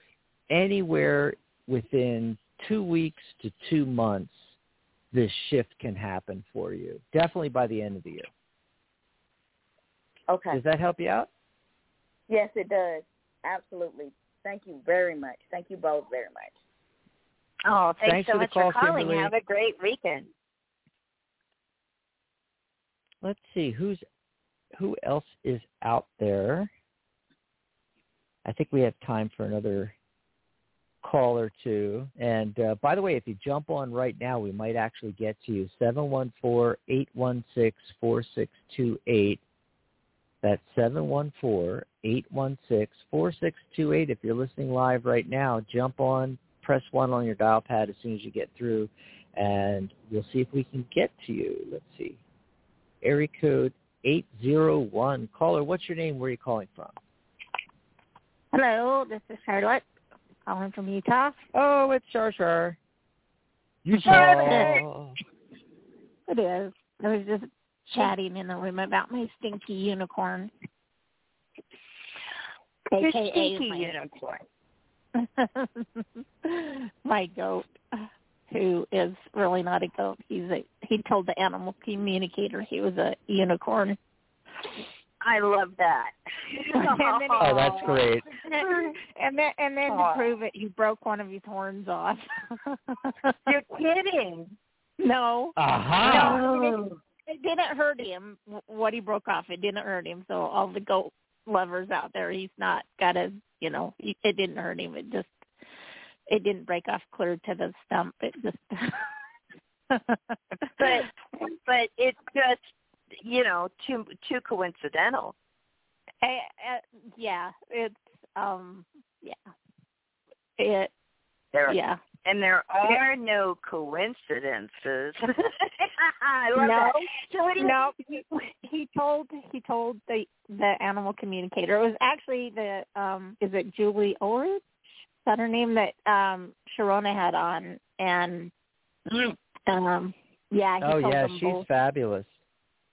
anywhere within two weeks to two months, this shift can happen for you. Definitely by the end of the year. Okay. Does that help you out? Yes, it does. Absolutely. Thank you very much. Thank you both very much. Oh, thanks, thanks so for much call, for calling. Kimberly. Have a great weekend. Let's see who's who else is out there. I think we have time for another call or two. And uh, by the way, if you jump on right now, we might actually get to you. Seven one four eight one six four six two eight. That's seven one four eight one six four six two eight. If you're listening live right now, jump on, press one on your dial pad as soon as you get through, and we'll see if we can get to you. Let's see. Area code eight zero one. Caller, what's your name? Where are you calling from? Hello, this is Charlotte calling from Utah. Oh, it's Char Char. Utah. It is. I was just chatting in the room about my stinky unicorn. Your AKA stinky my, unicorn. [LAUGHS] my goat, who is really not a goat. He's a he told the animal communicator he was a unicorn. I love that. [LAUGHS] And then- [LAUGHS] Oh, that's great. [LAUGHS] and then and then to prove it, you broke one of his horns off. You're kidding. no, Aha. no, it didn't hurt him. What he broke off, it didn't hurt him. So all the goat lovers out there, he's not got a, you know, he- it didn't hurt him. It just, it didn't break off clear to the stump. It just. But but it's just you know too too coincidental. I, uh, yeah, it's um, yeah, it, There are, yeah. and there are no coincidences. [LAUGHS] I love No. that. So what No, he, he told he told the the animal communicator. It was actually the um is it Julie Ulrich? Is that her name that um Sharona had on and Mm. um yeah, he Oh told yeah, them she's both fabulous.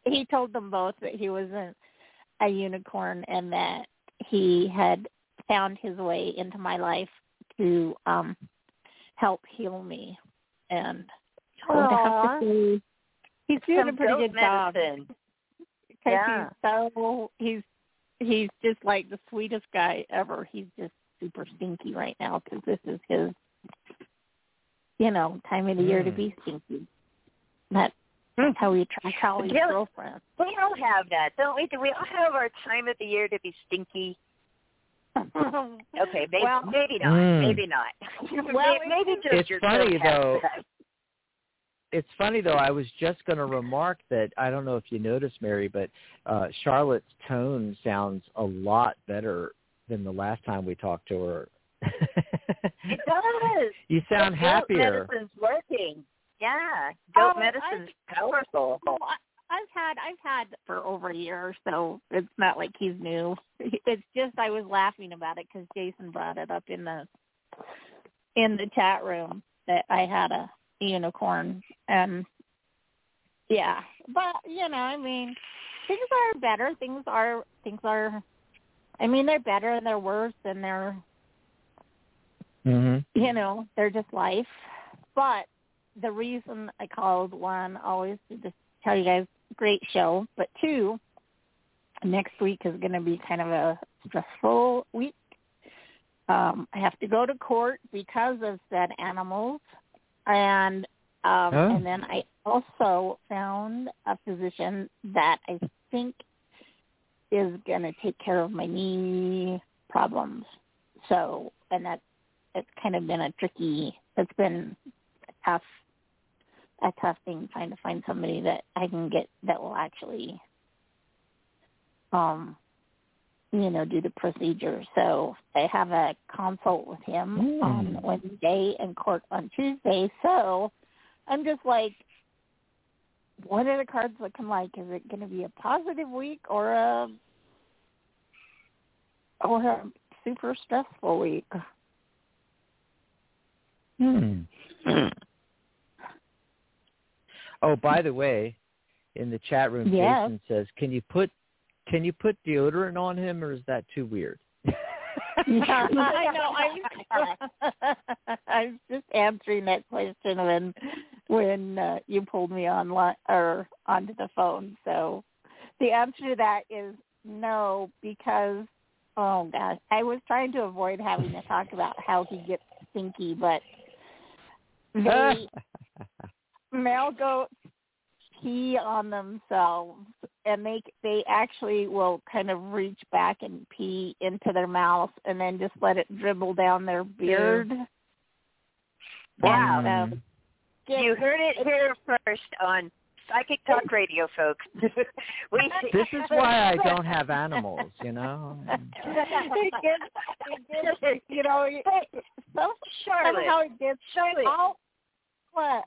He told them both that he wasn't a unicorn and that he had found his way into my life to um help heal me and I would have to say he's doing Some a pretty good job medicine. because Yeah. he's so he's he's just like the sweetest guy ever. He's just super stinky right now because this is his, you know, time of the year to Mm. be stinky. That that's how he attracts all his Yeah. girlfriends. We all have that, don't we? Do we all have our time of the year to be stinky? Okay, maybe well, maybe not. Mm. Maybe not. [LAUGHS] Well, maybe, maybe just It's your funny, goat has though. that. It's funny though. I was just going to remark that I don't know if you noticed, Mary, but uh, Charlotte's tone sounds a lot better than the last time we talked to her. [LAUGHS] It does. you sound Goat happier. Medicine's working. Yeah, goat Oh, medicine's powerful. Well, I, I've had I've had for over a year, so it's not like he's new. [LAUGHS] It's just I was laughing about it because Jason brought it up in the in the chat room that I had a unicorn, and yeah, but you know, I mean, things are better. Things are things are. I mean, they're better and they're worse and they're hmm you know, they're just life. But the reason I called one always to just tell you guys great show, but two, next week is going to be kind of a stressful week. Um, I have to go to court because of said animals, and um, Oh. and then I also found a physician that I think is going to take care of my knee problems. So, and that it's kind of been a tricky. It's been a tough, a tough thing trying to find somebody that I can get that will actually, um, you know, do the procedure. So I have a consult with him Mm. on Wednesday and court on Tuesday. So I'm just like, what are the cards looking like? Is it going to be a positive week or a or a super stressful week? Hmm. [CLEARS THROAT] Oh, by the way, in the chat room, Yes. Jason says, "Can you put can you put deodorant on him, or is that too weird?" Yeah, [LAUGHS] I know. I, [LAUGHS] I was just answering that question when when uh, you pulled me on li- or onto the phone. So the answer to that is no, because oh gosh, I was trying to avoid having to talk about how he gets stinky, but [LAUGHS] they male goats pee on themselves and they they actually will kind of reach back and pee into their mouth and then just let it dribble down their beard. Wow. And, um, You heard it here first on Psychic Talk Radio, folks. [LAUGHS] we, This is why I [LAUGHS] don't have animals, you know. it gets, it gets, you know, it- some, Charlotte. somehow it gets Charlotte. all what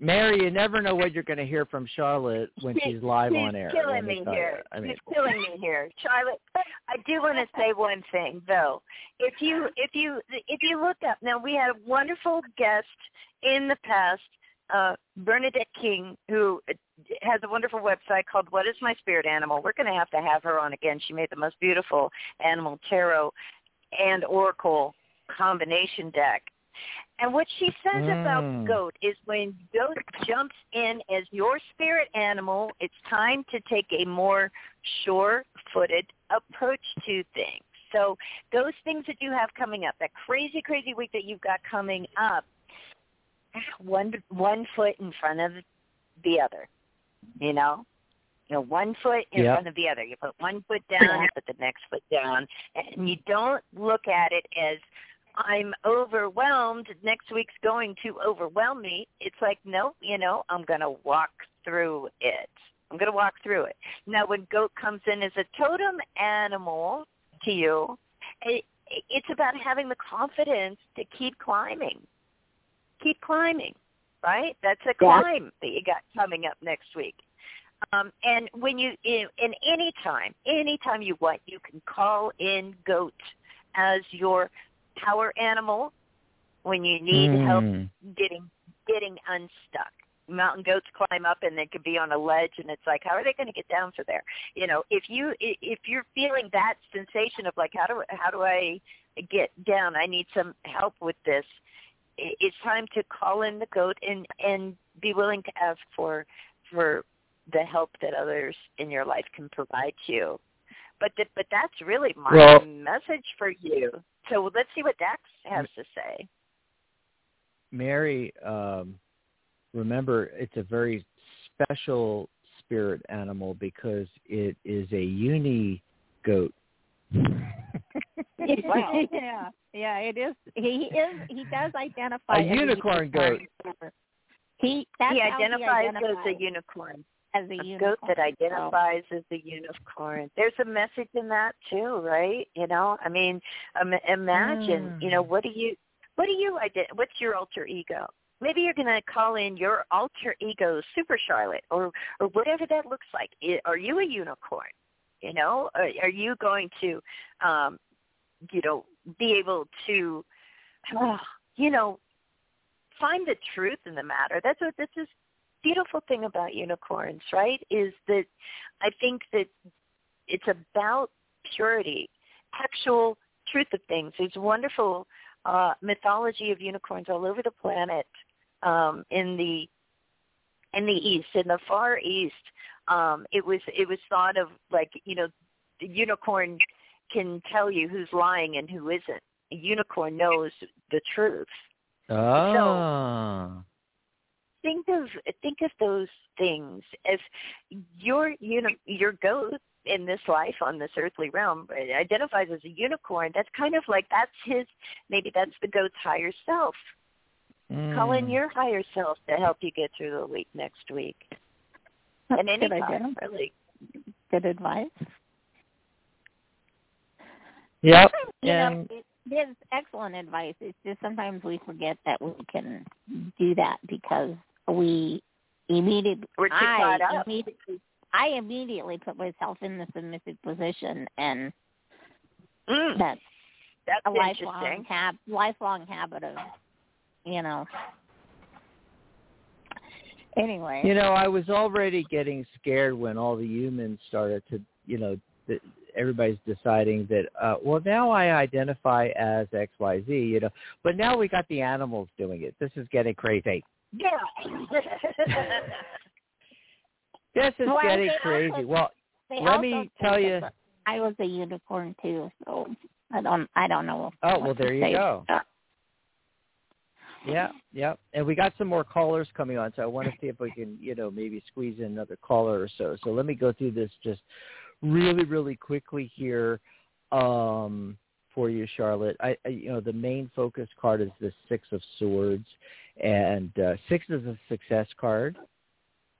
Mary, you never know what you're going to hear from Charlotte when She- she's live she's on air. She's killing me me tell you. here. I mean, She's killing me here, Charlotte. I do want to say one thing though. If you if you if you look up now, we had a wonderful guest in the past, uh, Bernadette King, who has a wonderful website called "What Is My Spirit Animal." We're going to have to have her on again. She made the most beautiful animal tarot and oracle combination deck. And what she says about Mm. goat is when goat jumps in as your spirit animal, it's time to take a more sure-footed approach to things. So those things that you have coming up, that crazy, crazy week that you've got coming up, one one foot in front of the other. You know, you know, one foot in Yep. front of the other. You put one foot down, you put the next foot down, and you don't look at it as I'm overwhelmed. Next week's going to overwhelm me. It's like, no, you know, I'm going to walk through it. I'm going to walk through it. Now, when goat comes in as a totem animal to you, it, it's about having the confidence to keep climbing. Keep climbing, right? That's a climb that you got coming up next week. Um, and when you, in, in any time, any time you want, you can call in goat as your power animal when you need help Mm. getting getting unstuck. Mountain goats climb up and they could be on a ledge, and it's like, how are they going to get down for there? You know, if you if you're feeling that sensation of like, how do how do I get down? I need some help with this. It's time to call in the goat and and be willing to ask for for the help that others in your life can provide you. But th- but that's really my Well- message for you. So let's see what Dax has to say. Mary, um, remember, it's a very special spirit animal because it is a uni goat. [LAUGHS] Wow. [LAUGHS] yeah, yeah, it is. He is. He does identify A as unicorn goat. He that's he identifies he as a unicorn. As a, A unicorn. goat that so- identifies as a unicorn. There's a message in that too, right? You know, I mean, um, imagine, you know, what do you, what do you, ident- what's your alter ego? Maybe you're going to call in your alter ego, Super Charlotte, or or whatever that looks like. Are you a unicorn? You know, are, are you going to, um, you know, be able to, uh, [SIGHS] you know, find the truth in the matter? That's what this is beautiful thing about unicorns, right, is that I think that it's about purity, actual truth of things. There's wonderful uh, mythology of unicorns all over the planet um, in the in the east, in the far east. Um, it was it was thought of like you know, the unicorn can tell you who's lying and who isn't. A unicorn knows the truth Oh. Think of think of those things as your you know your goat in this life on this earthly realm identifies as a unicorn that's kind of like that's his maybe that's the goat's higher self call in Mm. your higher self to help you get through the week next week That's and any good, time idea. really good advice. Yep. You and know, it, it is excellent advice. It's just sometimes we forget that we can do that because we immediately We're too I immediately I immediately put myself in the submissive position, and mm, that's that's a lifelong interesting hab lifelong habit of you know. Anyway, You know, I was already getting scared when all the humans started to, you know, th- everybody's deciding that, uh, well, now I identify as X, Y, Z, you know, but now we got the animals doing it. This is getting crazy. Yeah [LAUGHS] This is Well, getting crazy. also- Well, let me tell you- I was a unicorn too, so I don't I don't know. Oh, well, there you go. about Yeah, yeah. And we got some more callers coming on, so I want to see if we can, you know, maybe squeeze in another caller or so. So let me go through this just really, really quickly here um, for you, Charlotte. I, I, you know, the main focus card is the Six of Swords, and uh, six is a success card.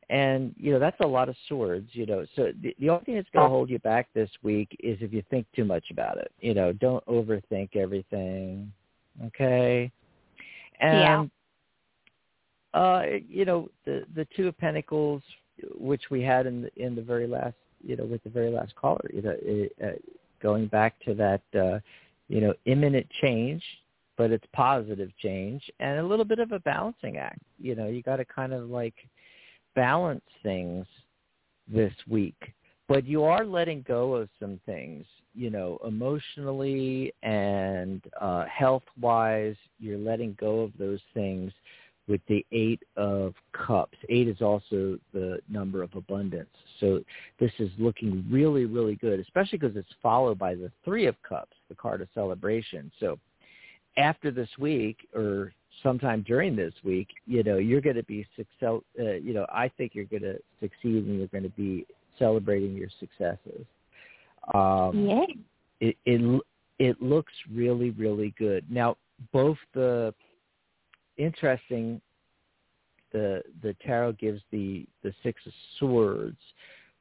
And you know that's a lot of swords, you know. So the, the only thing that's going to hold you back this week is if you think too much about it. You know, don't overthink everything. Okay and yeah. uh, you know, the the two of Pentacles, which we had in the in the very last, you know, with the very last caller, you know, it, uh, going back to that, uh, you know, imminent change, but it's positive change, and a little bit of a balancing act. You know, you got to kind of like balance things this week. But you are letting go of some things you know emotionally and uh health wise you're letting go of those things with the eight of cups. Eight is also the number of abundance. So this is looking really really good especially because it's followed by the three of cups the card of celebration. So after this week or sometime during this week you know you're going to be success uh, you know i think you're going to succeed and you're going to be celebrating your successes. Um, yeah. It, it it looks really really good. Now both the interesting the the tarot gives the the six of swords,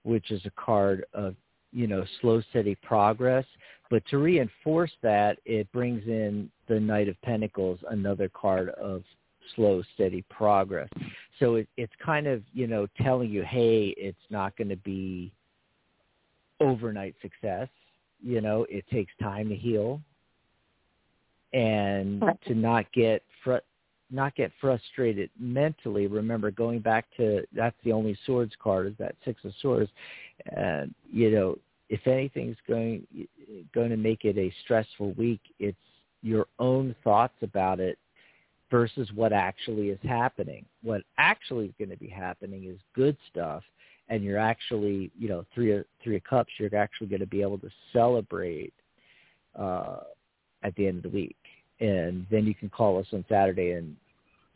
which is a card of you know slow steady progress. But to reinforce that, it brings in the Knight of Pentacles, another card of slow, steady progress. So it, it's kind of, you know, telling you, hey, it's not going to be overnight success. You know, it takes time to heal and to not get not get frustrated mentally. Remember, going back to that's the only swords card is that six of swords, and you know, if anything's going going to make it a stressful week, it's your own thoughts about it versus what actually is happening. What actually is going to be happening is good stuff, and you're actually, you know, three of, three of cups. You're actually going to be able to celebrate uh, at the end of the week, and then you can call us on Saturday and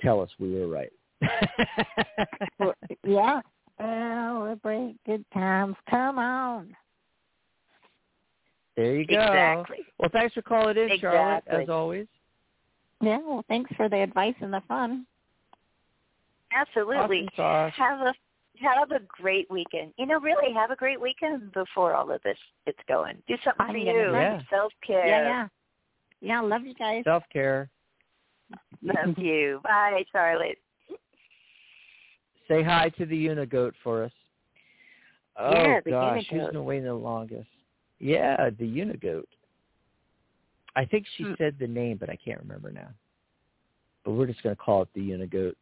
tell us we were right. [LAUGHS] yeah, celebrate good times. Come on. There you go. Exactly. Well, thanks for calling in, exactly. Charlotte, as always. Yeah, well, thanks for the advice and the fun. Absolutely. Awesome have a have a great weekend. You know, really have a great weekend before all of this gets going. Do something I'm for gonna you. Yeah. Self care. Yeah, yeah. Yeah, love you guys. Self care. Love [LAUGHS] you. Bye, Charlotte. Say hi to the Unigoat for us. Oh Yeah, the gosh, who's Unigoat. been waiting the longest? Yeah, the Unigoat. I think she Hmm. said the name, but I can't remember now. But we're just going to call it the Unigoat.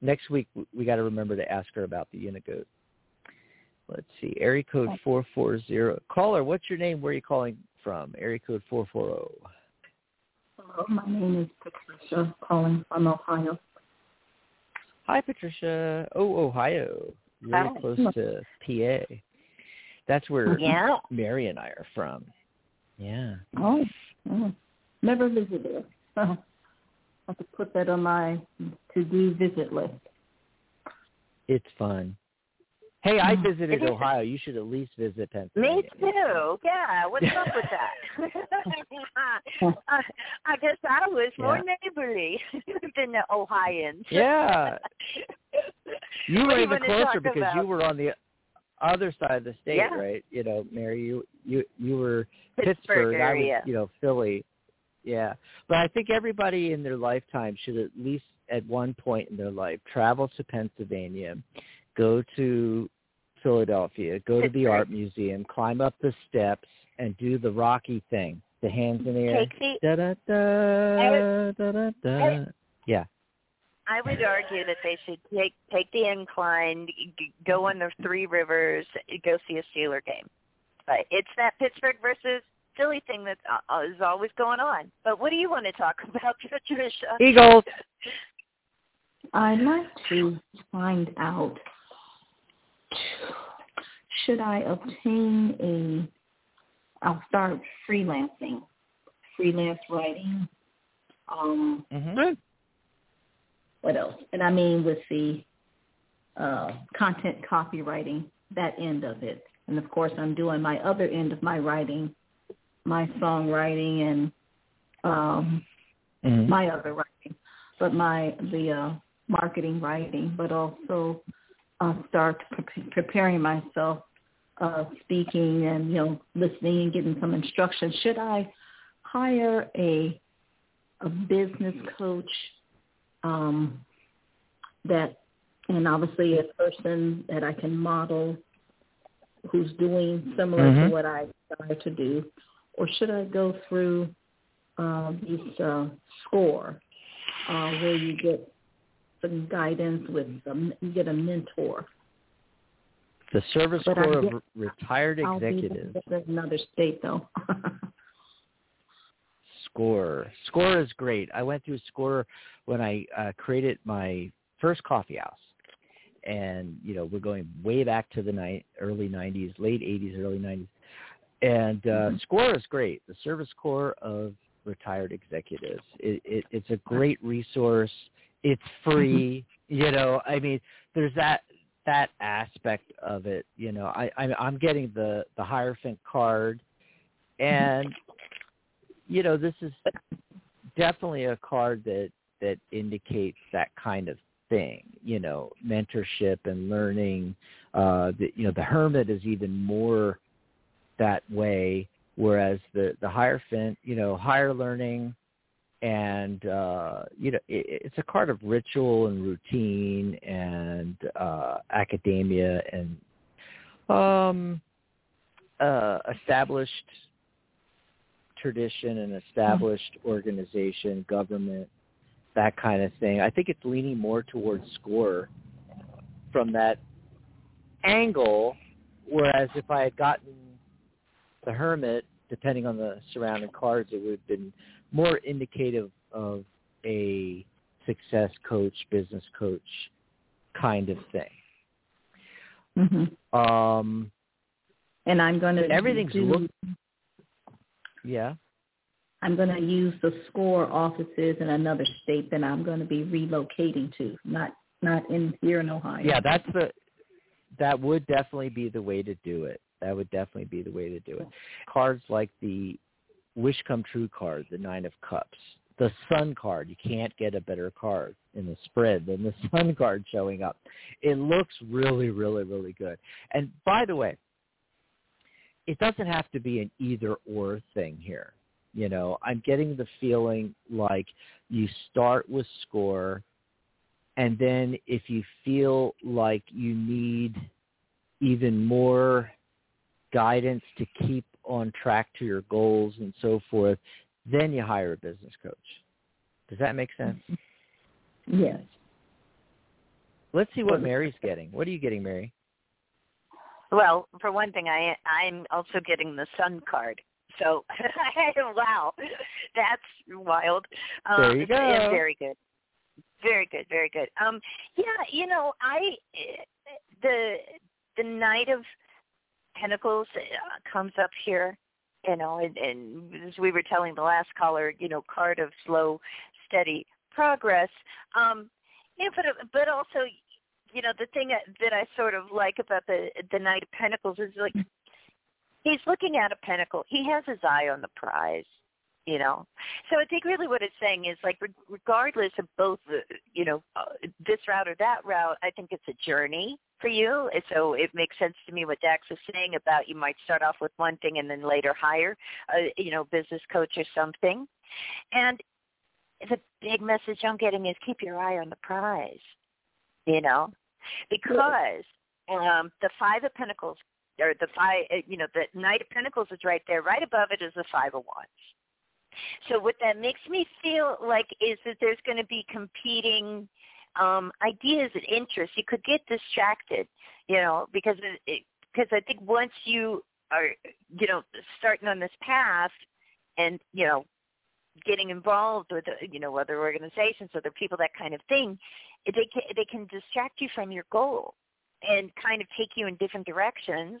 Next week, we got to remember to ask her about the Unigoat. Let's see, area code four four zero. Caller, what's your name? Where are you calling from? Area code four four zero. Hello, my name is Patricia, calling from Ohio. Hi, Patricia. Oh, Ohio. Really Hi. close to PA. That's where Yeah. Mary and I are from. Yeah. Oh, oh, never visited. [LAUGHS] I have to put that on my to-do visit list. It's fun. Hey, I Mm. visited Ohio. You should at least visit Pennsylvania. Me too. Yeah. What's up with that? [LAUGHS] [LAUGHS] I, I guess I was more neighborly [LAUGHS] than the Ohioans. Yeah. You were even closer because about? you were on the other side of the state, Yeah. right? You know, Mary, you you you were Pittsburgh Pittsburgh. I was, you know, Philly. Yeah, but I think everybody in their lifetime should at least at one point in their life travel to Pennsylvania, go to Philadelphia, go to the art museum, climb up the steps, and do the Rocky thing, the hands in the air. Take the Da da da da da da. Yeah. I would argue that they should take take the incline, g- go on the Three Rivers, go see a Steeler game. But it's that Pittsburgh versus Philly thing that uh, is always going on. But what do you want to talk [LAUGHS] about, Patricia? Eagles. I'd like to find out should I obtain a I'll start freelancing, freelance writing. Um Mm-hmm. what else? And I mean with the uh, content copywriting, that end of it. And of course, I'm doing my other end of my writing, my songwriting and um, Mhm. my other writing, but my the uh, marketing writing, but also uh, start pre- preparing myself, uh, speaking and you know listening and getting some instruction. Should I hire a a business coach um, that, and obviously a person that I can model who's doing similar Mhm. to what I desire to do, or should I go through uh, these uh, score uh, where you get some guidance with get a mentor. The Service But Corps of Retired I'll Executives. another state though. [LAUGHS] Score. Score is great. I went through Score when I uh, created my first coffee house. And, you know, we're going way back to the ni- early 90s, late 80s, early 90s. And uh, Score is great. The Service Corps of Retired Executives. It, it, it's a great resource. It's free. You know, I mean, there's that that aspect of it. You know, I, I'm getting the the Hierophant card, and you know, this is definitely a card that that indicates that kind of thing. You know, mentorship and learning. Uh, the, you know, the Hermit is even more that way, whereas the the Hierophant, you know, higher learning, and uh, you know, it, it's a card of ritual and routine and uh, academia and um, uh, established tradition and established organization, government, that kind of thing. I think it's leaning more towards score from that angle, whereas if I had gotten the hermit, depending on the surrounding cards, it would have been more indicative of a success coach, business coach kind of thing. hmm Um, And I'm going to everything's do, look. Yeah. I'm going to use the score offices in another state that I'm going to be relocating to, not not in here in Ohio. Yeah, that's the that would definitely be the way to do it. That would definitely be the way to do it. Cards like the Wish Come True card, the Nine of Cups, the Sun card. You can't get a better card in the spread than the [LAUGHS] Sun card showing up. It looks really, really, really good. And by the way, it doesn't have to be an either or thing here. You know, I'm getting the feeling like you start with score and then if you feel like you need even more guidance to keep on track to your goals and so forth, then you hire a business coach. Does that make sense? [LAUGHS] Yes. Let's see what Mary's getting. What are you getting, Mary? Well, for one thing, I I'm also getting the sun card. So [LAUGHS] wow, that's wild. Um, There you go. it's very good, very good, very good. Um, yeah, you know, I the the Knight of Pentacles uh, comes up here. You know, and, and as we were telling the last caller, you know, card of slow, steady progress. Um, yeah, but but also you know the thing that- that I sort of like about the the Knight of Pentacles is like he's looking at a pentacle. He has his eye on the prize, you know. So I think really what it's saying is like regardless of both you know uh, this route or that route, I think it's a journey for you. So it makes sense to me what Dax is saying about you might start off with one thing and then later hire a you know business coach or something. And the big message I'm getting is keep your eye on the prize you know, because um, the Five of Pentacles or the five, uh, you know, the Knight of Pentacles is right there. Right above it is the Five of Wands. So what that makes me feel like is that there's going to be competing um, ideas and interests. You could get distracted, you know, because because I think once you are, you know, starting on this path, and you know, getting involved with uh, you know other organizations, other people, that kind of thing, they can they can distract you from your goal and kind of take you in different directions.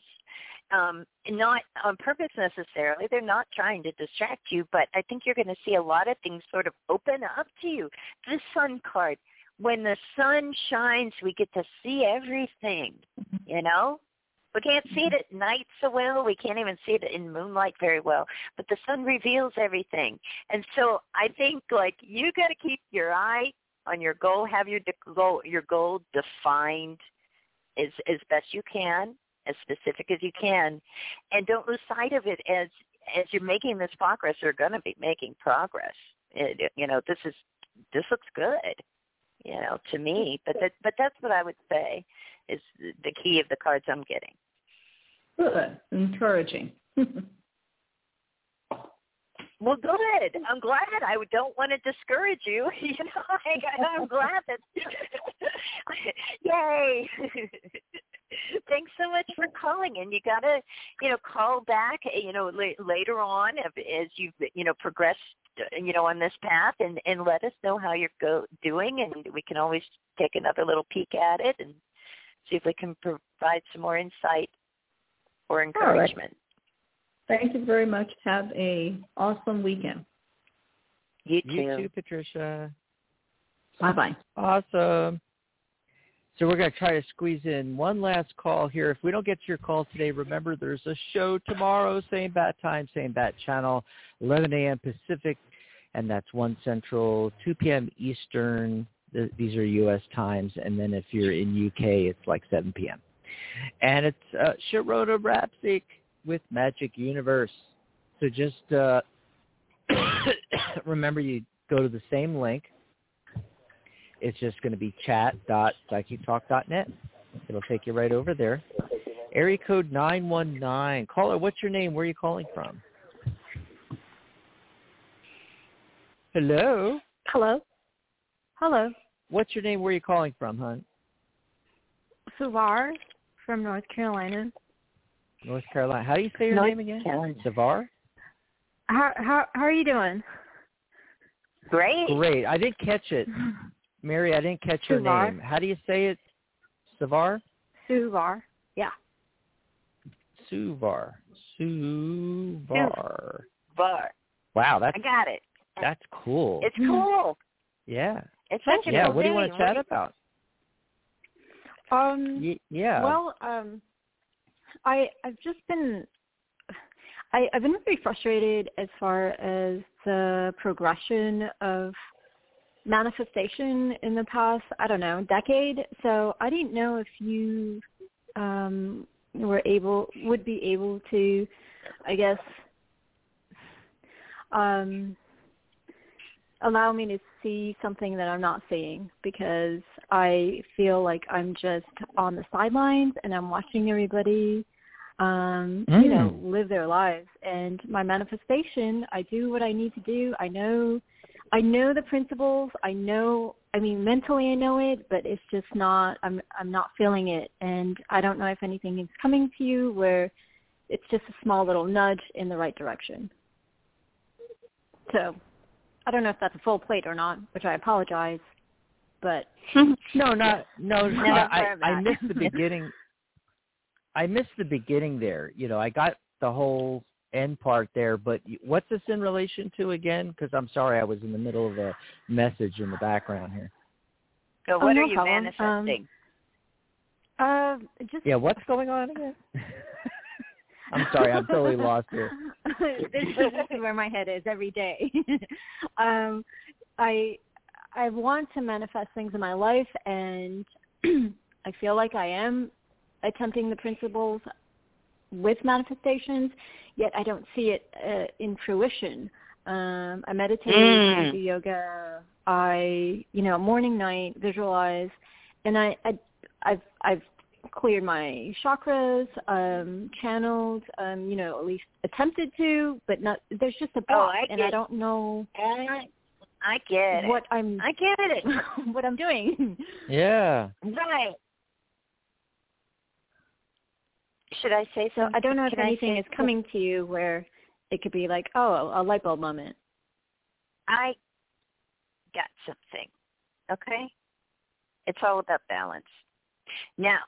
Um, not on purpose necessarily. They're not trying to distract you, but I think you're going to see a lot of things sort of open up to you. This sun card, when the sun shines, we get to see everything. Mm-hmm. You know, we can't see it mm-hmm. at night so well. We can't even see it in moonlight very well. But the sun reveals everything, and so I think like you got to keep your eye on your goal. Have your de- goal your goal defined as as best you can, as specific as you can, and don't lose sight of it as as you're making this progress. You're going to be making progress. It, you know, this is this looks good you know, to me. But that, but that's what I would say is the key of the cards I'm getting. Good, encouraging. [LAUGHS] Well, good. I'm glad. I don't want to discourage you. [LAUGHS] You know, I, I'm glad that. [LAUGHS] Yay! [LAUGHS] Thanks so much for calling, and you gotta, you know, call back. You know, la- later on as you've, you know, progress you know on this path and and let us know how you're go doing and we can always take another little peek at it and see if we can provide some more insight or oh, encouragement right. Thank you very much have a awesome weekend you too, you too patricia bye bye awesome so we're going to try to squeeze in one last call here. If we don't get to your call today, remember there's a show tomorrow, same bat time, same bat channel, 11 a.m. Pacific, and that's 1 Central, 2 p.m. Eastern. These are U.S. times. And then if you're in UK, it's like 7 p.m. And it's uh, Sharona Rapsik with Magic Universe. So just uh, [COUGHS] remember you go to the same link it's just going to be chat.psychictalk.net. It'll take you right over there. Area code 919. Caller, what's your name? Where are you calling from? Hello? Hello? Hello. What's your name? Where are you calling from, hon? Savar from North Carolina. North Carolina. How do you say your North name again? Carolina. Savar? How how how are you doing? Great. Great. I didn't catch it. [LAUGHS] Mary, I didn't catch your Suvar. name. How do you say it? Savar? Suvar. Yeah. Suvar. Suvar. Bar. Wow, that's I got it. that's cool. It's cool. yeah. It's such a Yeah, cool what do you want to chat about? Um Y- yeah. well, um I I've just been I, I've been very frustrated as far as the progression of manifestation in the past, I don't know, decade. So I didn't know if you um were able would be able to I guess um allow me to see something that I'm not seeing because I feel like I'm just on the sidelines and I'm watching everybody um you know Mm. live their lives and my manifestation I do what I need to do I know I know the principles I know I mean mentally I know it but it's just not I'm I'm not feeling it and I don't know if anything is coming to you where it's just a small little nudge in the right direction so I don't know if that's a full plate or not which I apologize but [LAUGHS] no, not no. no I I missed the [LAUGHS] beginning. I missed the beginning there. You know, I got the whole end part there, but what's this in relation to again? Because I'm sorry, I was in the middle of a message in the background here. So Oh, what no are you problem. manifesting? uh just Yeah, what's going on again? [LAUGHS] I'm sorry, I'm totally lost here. [LAUGHS] this, is, this is where my head is every day. [LAUGHS] um, I I want to manifest things in my life, and [CLEARS THROAT] I feel like I am attempting the principles with manifestations, yet I don't see it uh, in fruition. Um, I meditate, Mm. I do yoga, I you know morning night visualize, and I, I I've I've cleared my chakras, um, channeled, um, you know, at least attempted to, but not. There's just a Oh, block, I and I don't know I, I get it. what I'm I get it. [LAUGHS] what I'm doing. Yeah. Right. Should I say So? I don't know if Can anything is coming to you where it could be like, oh, a light bulb moment. I got something. Okay? It's all about balance. Now,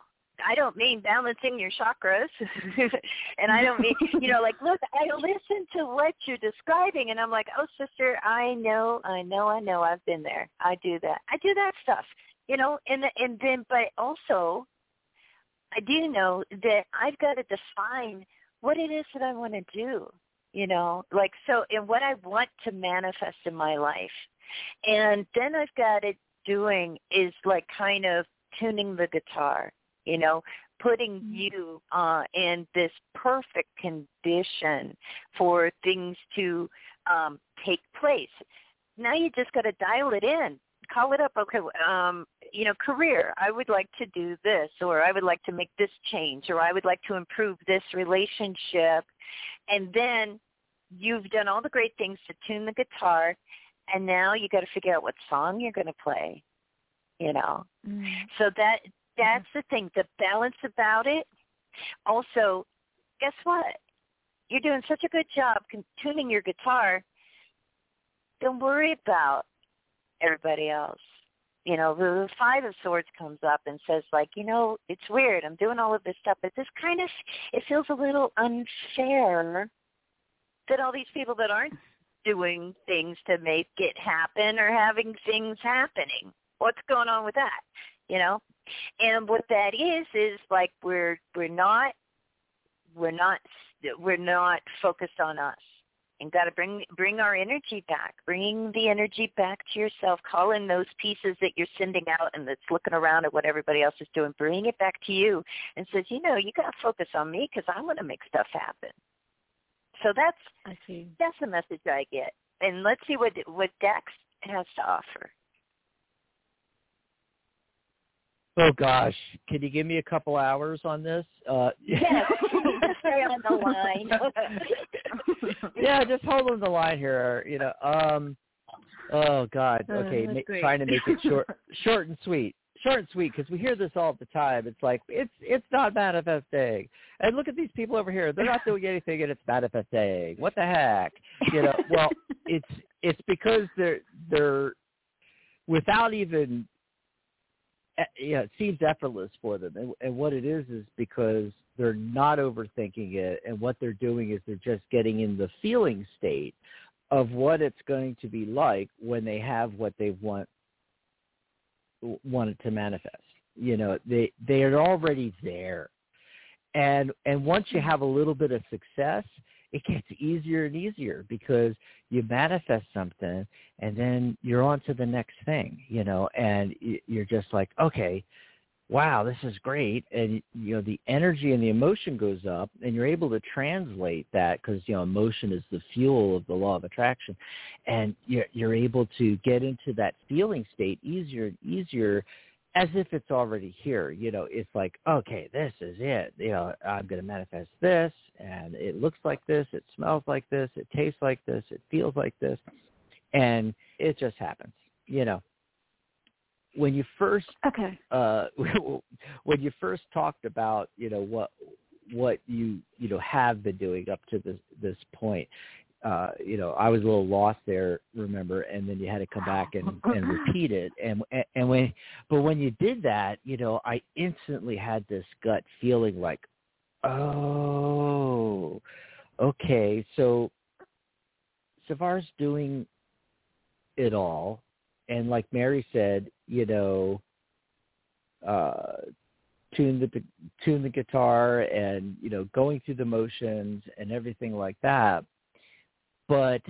I don't mean balancing your chakras, [LAUGHS] and I don't mean [LAUGHS] you know like look, I listen to what you're describing, and I'm like, oh sister, I know, I know, I know, I've been there. I do that. I do that stuff, you know, and and then but also, I do know that I've got to define what it is that I want to do, you know, like so, and what I want to manifest in my life, and then I've got it doing is like kind of tuning the guitar, you know, putting mm-hmm. you uh, in this perfect condition for things to um, take place. Now you just got to dial it in. Call it up. Okay, um, you know, career. I would like to do this, or I would like to make this change, or I would like to improve this relationship. And then you've done all the great things to tune the guitar, and now you got to figure out what song you're going to play you know. Mm. So that that's mm. the thing, the balance about it. Also, guess what? You're doing such a good job tuning your guitar. Don't worry about everybody else. You know, the Five of Swords comes up and says, like, you know, it's weird. I'm doing all of this stuff, but this kind of it feels a little unfair that all these people that aren't doing things to make it happen are having things happening what's going on with that? You know? And what that is is like we're we're not we're not we're not focused on us and got to bring bring our energy back. Bringing the energy back to yourself. Calling those pieces that you're sending out and that's looking around at what everybody else is doing. Bring it back to you and says you know you got to focus on me because i want to make stuff happen. So that's I see. that's the message i get. And let's see what what Dax has to offer. Oh gosh, can you give me a couple hours on this? Uh, [LAUGHS] yes, [LAUGHS] stay on the line. [LAUGHS] [LAUGHS] yeah, just hold on the line here. You know, um, oh God, uh, okay, uh, ma- trying to make it short, [LAUGHS] short and sweet, short and sweet, because we hear this all the time. It's like it's it's not manifesting, and look at these people over here; they're not doing anything, and it's manifesting. What the heck? You know, well, [LAUGHS] it's it's because they're they're without even yeah, it seems effortless for them. And, and what it is is because they're not overthinking it, and what they're doing is they're just getting in the feeling state of what it's going to be like when they have what they want wanted to manifest. You know, they they are already there, and and once you have a little bit of success, it gets easier and easier because you manifest something and then you're on to the next thing, you know, and you're just like, okay, wow, this is great. And, you know, the energy and the emotion goes up and you're able to translate that because, you know, emotion is the fuel of the law of attraction. And you're, you're able to get into that feeling state easier and easier as if it's already here. You know, it's like, okay, this is it. You know, I'm going to manifest this, and it looks like this, it smells like this, it tastes like this, it feels like this, and it just happens. You know, when you first okay, uh, [LAUGHS] when you first talked about, you know, what what you you know have been doing up to this this point uh, you know, I was a little lost there, remember, and then you had to come back and, and repeat it. And and when, but when you did that, you know, I instantly had this gut feeling like, oh, okay, so Savar's doing it all, and like Mary said, you know, uh, tune the tune the guitar and you know going through the motions and everything like that but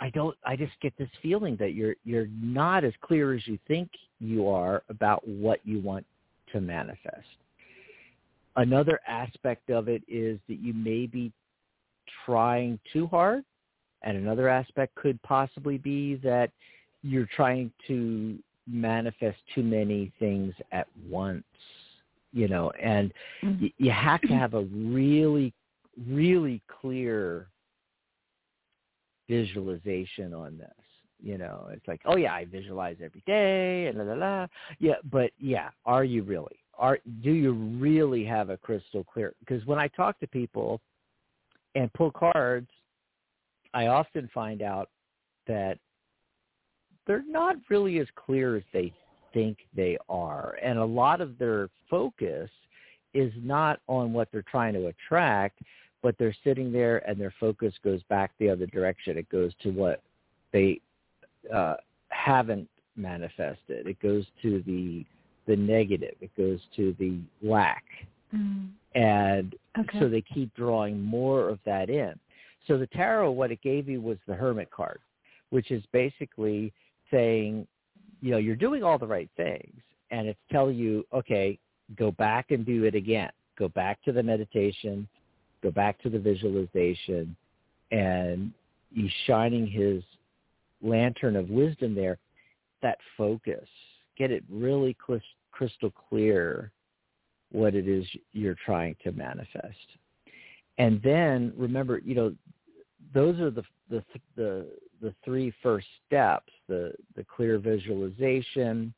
I don't I just get this feeling that you're you're not as clear as you think you are about what you want to manifest. Another aspect of it is that you may be trying too hard and another aspect could possibly be that you're trying to manifest too many things at once you know and mm-hmm. you have to have a really really clear visualization on this. You know, it's like, oh yeah, I visualize every day and la la la. Yeah, but yeah, are you really? Are do you really have a crystal clear? Because when I talk to people and pull cards, I often find out that they're not really as clear as they think they are. And a lot of their focus is not on what they're trying to attract, but they're sitting there and their focus goes back the other direction. It goes to what they uh, haven't manifested. It goes to the the negative. It goes to the lack. Mm. And Okay. so they keep drawing more of that in. So the tarot, what it gave you was the hermit card, which is basically saying, you know, you're doing all the right things, and it's telling you, okay, go back and do it again. Go back to the meditation, go back to the visualization, and he's shining his lantern of wisdom there. That focus, get it really crystal clear what it is you're trying to manifest. And then remember, you know, those are the the the the three first steps: the the clear visualization,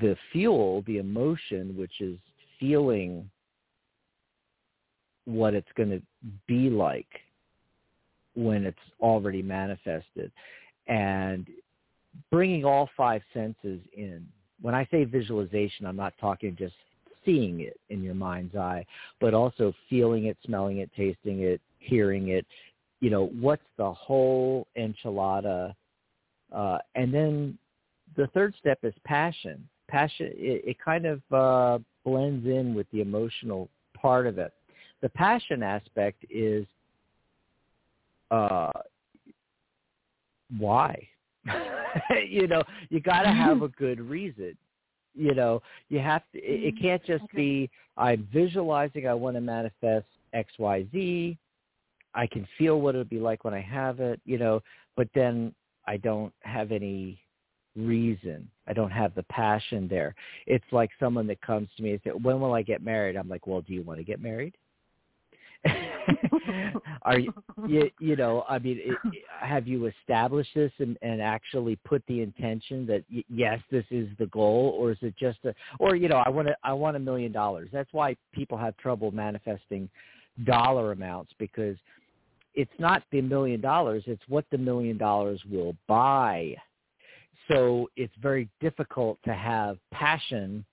the fuel, the emotion, which is feeling what it's going to be like when it's already manifested, and bringing all five senses in. When I say visualization, I'm not talking just seeing it in your mind's eye, but also feeling it, smelling it, tasting it, hearing it. You know, what's the whole enchilada? Uh, and then the third step is passion. Passion, it, it kind of uh, blends in with the emotional part of it. The passion aspect is uh, why? [LAUGHS] you know, you got to have a good reason. You know, you have to. It, it can't just Okay. be I'm visualizing. I want to manifest X, Y, Z. I can feel what it'll be like when I have it. You know, but then I don't have any reason. I don't have the passion there. It's like someone that comes to me and says, "When will I get married?" I'm like, "Well, do you want to get married?" [LAUGHS] Are you, you, you know, I mean, it, have you established this and, and actually put the intention that y- yes, this is the goal, or is it just a, or you know, I want to, I want a million dollars. That's why people have trouble manifesting dollar amounts because it's not the million dollars; it's what the million dollars will buy. So it's very difficult to have passion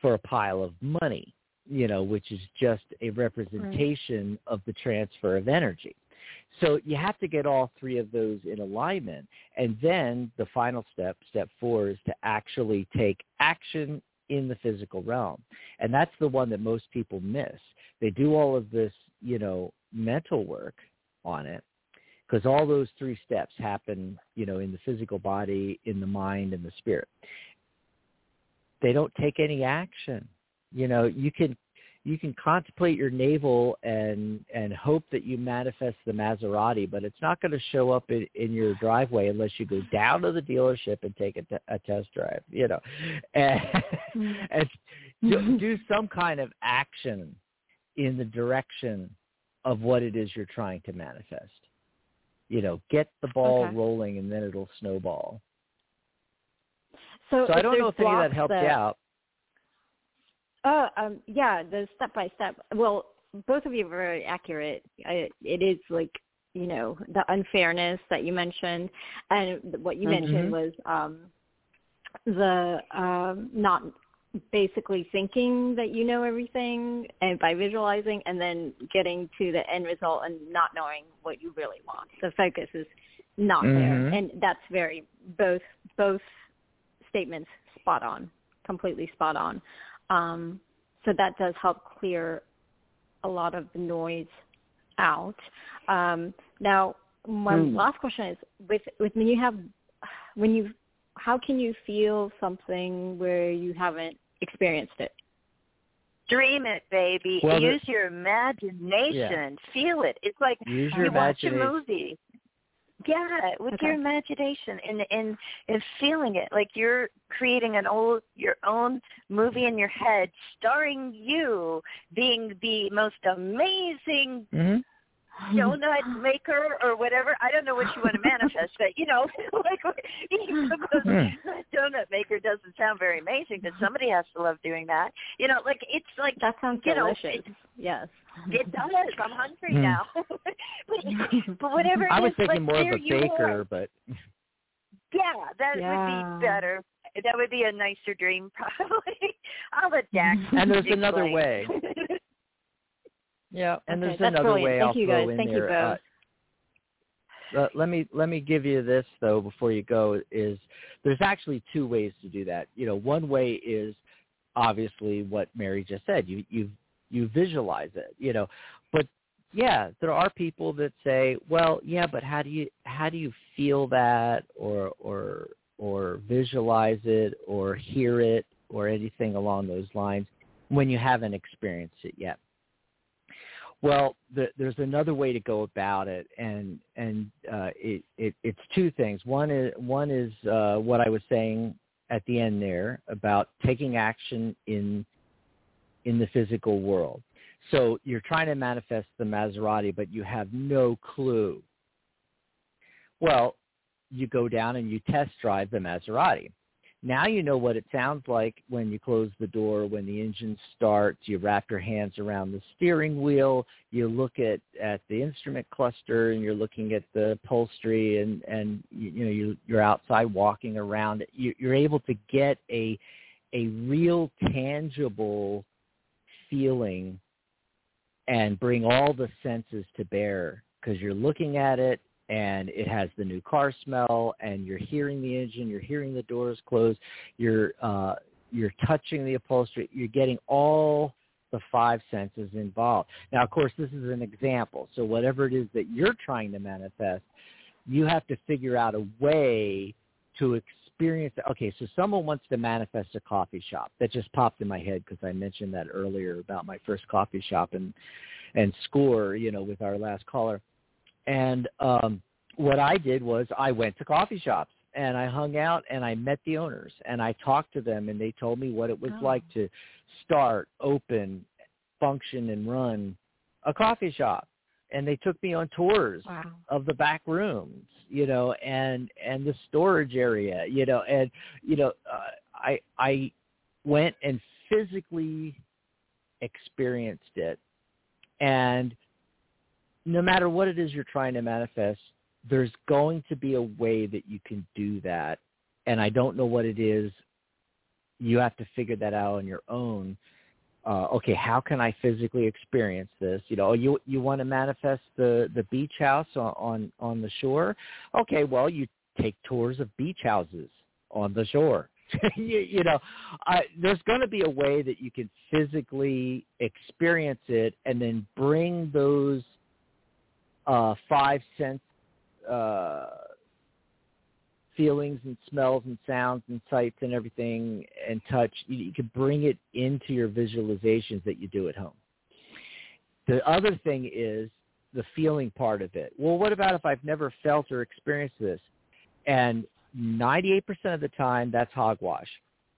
for a pile of money you know, which is just a representation of the transfer of energy. So you have to get all three of those in alignment. And then the final step, step four, is to actually take action in the physical realm. And that's the one that most people miss. They do all of this, you know, mental work on it because all those three steps happen, you know, in the physical body, in the mind, and the spirit. They don't take any action you know you can you can contemplate your navel and and hope that you manifest the Maserati, but it's not going to show up in, in your driveway unless you go down to the dealership and take a, t- a test drive. You know, [LAUGHS] and, and do, do some kind of action in the direction of what it is you're trying to manifest. You know, get the ball Okay. rolling, and then it'll snowball. So, So I don't know if any of that helped you out. Uh, um, yeah, the step by step. Well, both of you are very accurate. I, it is like you know the unfairness that you mentioned, and what you Mhm. mentioned was um, the um, not basically thinking that you know everything and by visualizing and then getting to the end result and not knowing what you really want. The focus is not there. Mhm. And that's very both both statements spot on, completely spot on. Um, so that does help clear a lot of the noise out. Um, now, my Mm. last question is: with with when you have when you how can you feel something where you haven't experienced it? Dream it, baby. Well, the- Use your imagination. Feel it. It's like Use your you watch a movie. Yeah, with Okay. your imagination and and and feeling it like you're creating an old your own movie in your head, starring you being the most amazing Mm-hmm. Donut maker or whatever. I don't know what you want to manifest, but you know, [LAUGHS] like even [LAUGHS] Hmm. donut maker doesn't sound very amazing, but somebody has to love doing that. You know, like it's like That sounds You know, delicious. it- yes. it does. I'm hungry Hmm. now. [LAUGHS] but, but whatever it I was is, thinking like, more of a baker, are. but Yeah, that Yeah. would be better. That would be a nicer dream, probably. I'll let Dax. And there's another way. Yeah, and Okay, there's another brilliant. way Thank I'll you, throw guys. in Thank you there. uh, both. uh, let me let me give you this though before you go is there's actually two ways to do that. You know, one way is obviously what Mary just said. You you you visualize it, you know. But yeah, there are people that say, "Well, yeah, but how do you how do you feel that or or or visualize it or hear it or anything along those lines when you haven't experienced it yet?" Well, the, there's another way to go about it, and and uh, it, it it's two things. One is one is uh, what I was saying at the end there about taking action in in the physical world. So you're trying to manifest the Maserati, but you have no clue. Well, you go down and you test drive the Maserati. Now you know what it sounds like when you close the door, when the engine starts, you wrap your hands around the steering wheel, you look at, at the instrument cluster and you're looking at the upholstery and, and you, you know, you, you're outside walking around. You, you're able to get a, a real tangible feeling and bring all the senses to bear because you're looking at it and it has the new car smell and you're hearing the engine, you're hearing the doors close, you're uh you're touching the upholstery, you're getting all the five senses involved. Now of course this is an example. So whatever it is that you're trying to manifest, you have to figure out a way to experience it. Okay, so someone wants to manifest a coffee shop. That just popped in my head because I mentioned that earlier about my first coffee shop and and score, you know, with our last caller. And um, what I did was I went to coffee shops and I hung out and I met the owners and I talked to them and they told me what it was Oh. like to start, open, function, and run a coffee shop. And they took me on tours Wow. of the back rooms, you know, and and the storage area, you know, and you know, uh, I I went and physically experienced it, and no matter what it is you're trying to manifest, there's going to be a way that you can do that, and I don't know what it is. You have to figure that out on your own. Uh, okay, how can I physically experience this? You know, you you want to manifest the the beach house on on, on the shore. Okay, well, you take tours of beach houses on the shore. [LAUGHS] you, you know, uh, there's going to be a way that you can physically experience it and then bring those uh, five sense uh, feelings and smells and sounds and sights and everything and touch. You, you can bring it into your visualizations that you do at home. The other thing is the feeling part of it. Well, what about if I've never felt or experienced this? And 98% of the time, that's hogwash.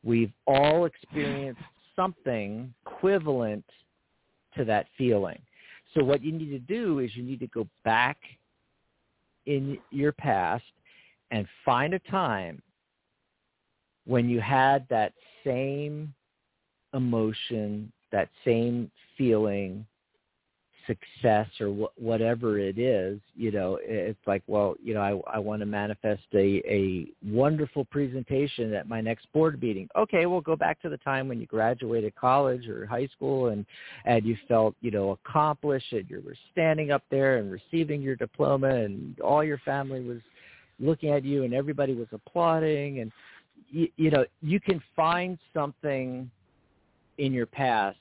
We've all experienced something equivalent to that feeling. So what you need to do is you need to go back in your past and find a time when you had that same emotion, that same feeling, success or wh- whatever it is, you know, it's like, well, you know, I, I want to manifest a, a wonderful presentation at my next board meeting. Okay, we'll go back to the time when you graduated college or high school and, and you felt, you know, accomplished and you were standing up there and receiving your diploma and all your family was looking at you and everybody was applauding and, you, you know, you can find something in your past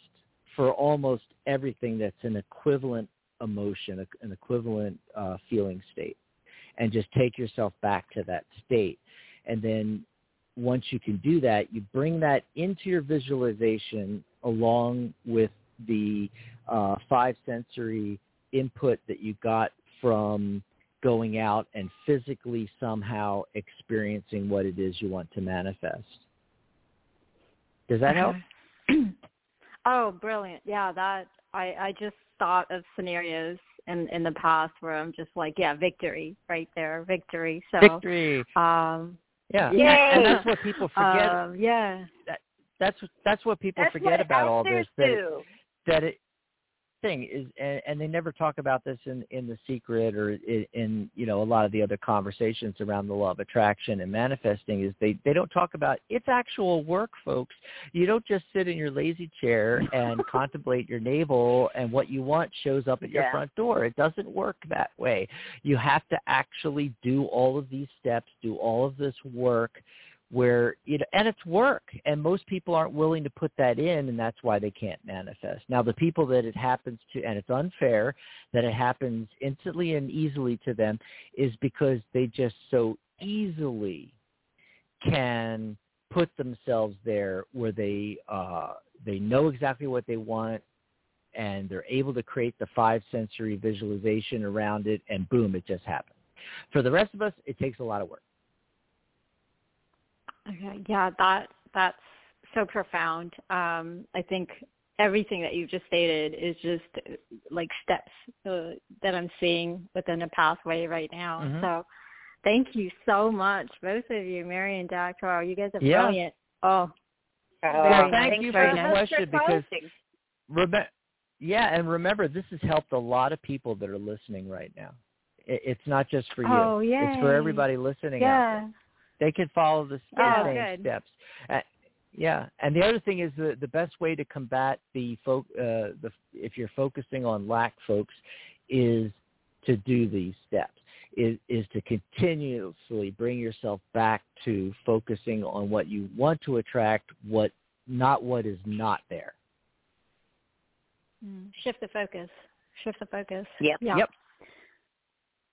for almost everything that's an equivalent emotion, an equivalent uh, feeling state, and just take yourself back to that state. And then once you can do that, you bring that into your visualization along with the uh, five sensory input that you got from going out and physically somehow experiencing what it is you want to manifest. Does that help? [CLEARS THROAT] oh, brilliant. Yeah, that I I just thought of scenarios in in the past where I'm just like, yeah, victory right there, victory. So Victory. um Yeah. Yay! And that's [LAUGHS] what people forget. um, yeah. that's that's what people That's forget what about all actors this that that it thing is, and, and they never talk about this in in the secret or in, in you know a lot of the other conversations around the law of attraction and manifesting. Is they they don't talk about it's actual work, folks. You don't just sit in your lazy chair and [LAUGHS] contemplate your navel, and what you want shows up at your Yeah. front door. It doesn't work that way. You have to actually do all of these steps, do all of this work where know and it's work and most people aren't willing to put that in and that's why they can't manifest. Now the people that it happens to and it's unfair that it happens instantly and easily to them is because they just so easily can put themselves there where they uh they know exactly what they want and they're able to create the five sensory visualization around it and boom it just happens. For the rest of us it takes a lot of work Okay, yeah, that that's so profound. Um, I think everything that you've just stated is just uh, like steps uh, that I'm seeing within a pathway right now. Mhm. So, thank you so much, both of you, Mary and Dr. You guys are Yeah. brilliant. Oh, Oh, Very thank nice, you very for the nice. question because Rebe- yeah, and remember, this has helped a lot of people that are listening right now. It's not just for you. Oh, It's for everybody listening out there. Yeah. They can follow the, the Oh, same good. steps. Uh, yeah, and the other thing is the the best way to combat the folk uh, the if you're focusing on lack, folks, is to do these steps. Is is to continuously bring yourself back to focusing on what you want to attract, what not what is not there. Mm, Shift the focus. Shift the focus. Yep. Yeah. Yep.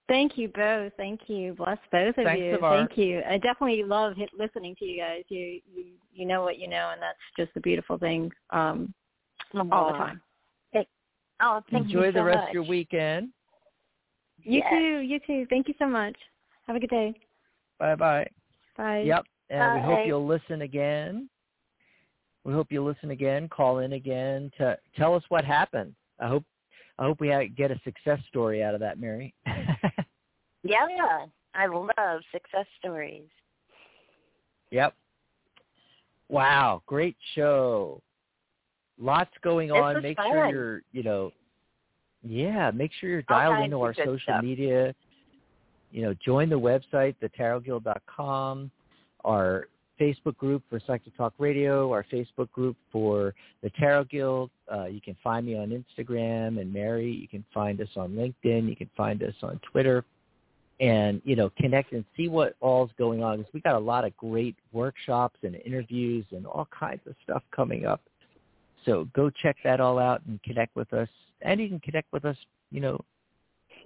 Thank you both. Thank you. Bless both of Thanks, you. Savara. Thank you. I definitely love listening to you guys. You, you you know what you know, and that's just a beautiful thing um, all the time. Oh, thank you. Enjoy you the rest much. of your weekend. You Yes. too. You too. Thank you so much. Have a good day. Bye bye. Bye. Yep. And we hope you'll listen again. We hope you'll listen again, call in again to tell us what happened. I hope I hope we get a success story out of that, Mary. [LAUGHS] Yeah, I love success stories. yep. Wow, great show. Lots going This on. Make fun. sure you're, you know, yeah, make sure you're dialed into our social stuff. media. You know, join the website, thetarotguild.com, our Facebook group for Psychic Talk Radio, our Facebook group for the Tarot Guild. Uh, you can find me on Instagram and Mary. You can find us on LinkedIn. You can find us on Twitter. And, you know, connect and see what all's going on. Because we got a lot of great workshops and interviews and all kinds of stuff coming up. So go check that all out and connect with us. And you can connect with us, you know,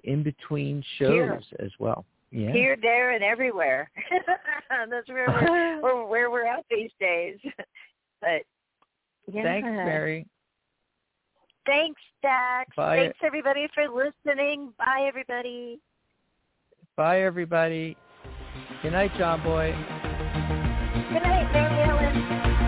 in between shows Here. as well. Yeah. Here, there, and everywhere. [LAUGHS] That's where we're, [LAUGHS] we're where we're at these days. [LAUGHS] but yeah. Thanks, Mary. Thanks, Dax. Bye. Thanks everybody for listening. Bye, everybody. Bye, everybody. Good night, John Boy. Good night, Mary Ellen.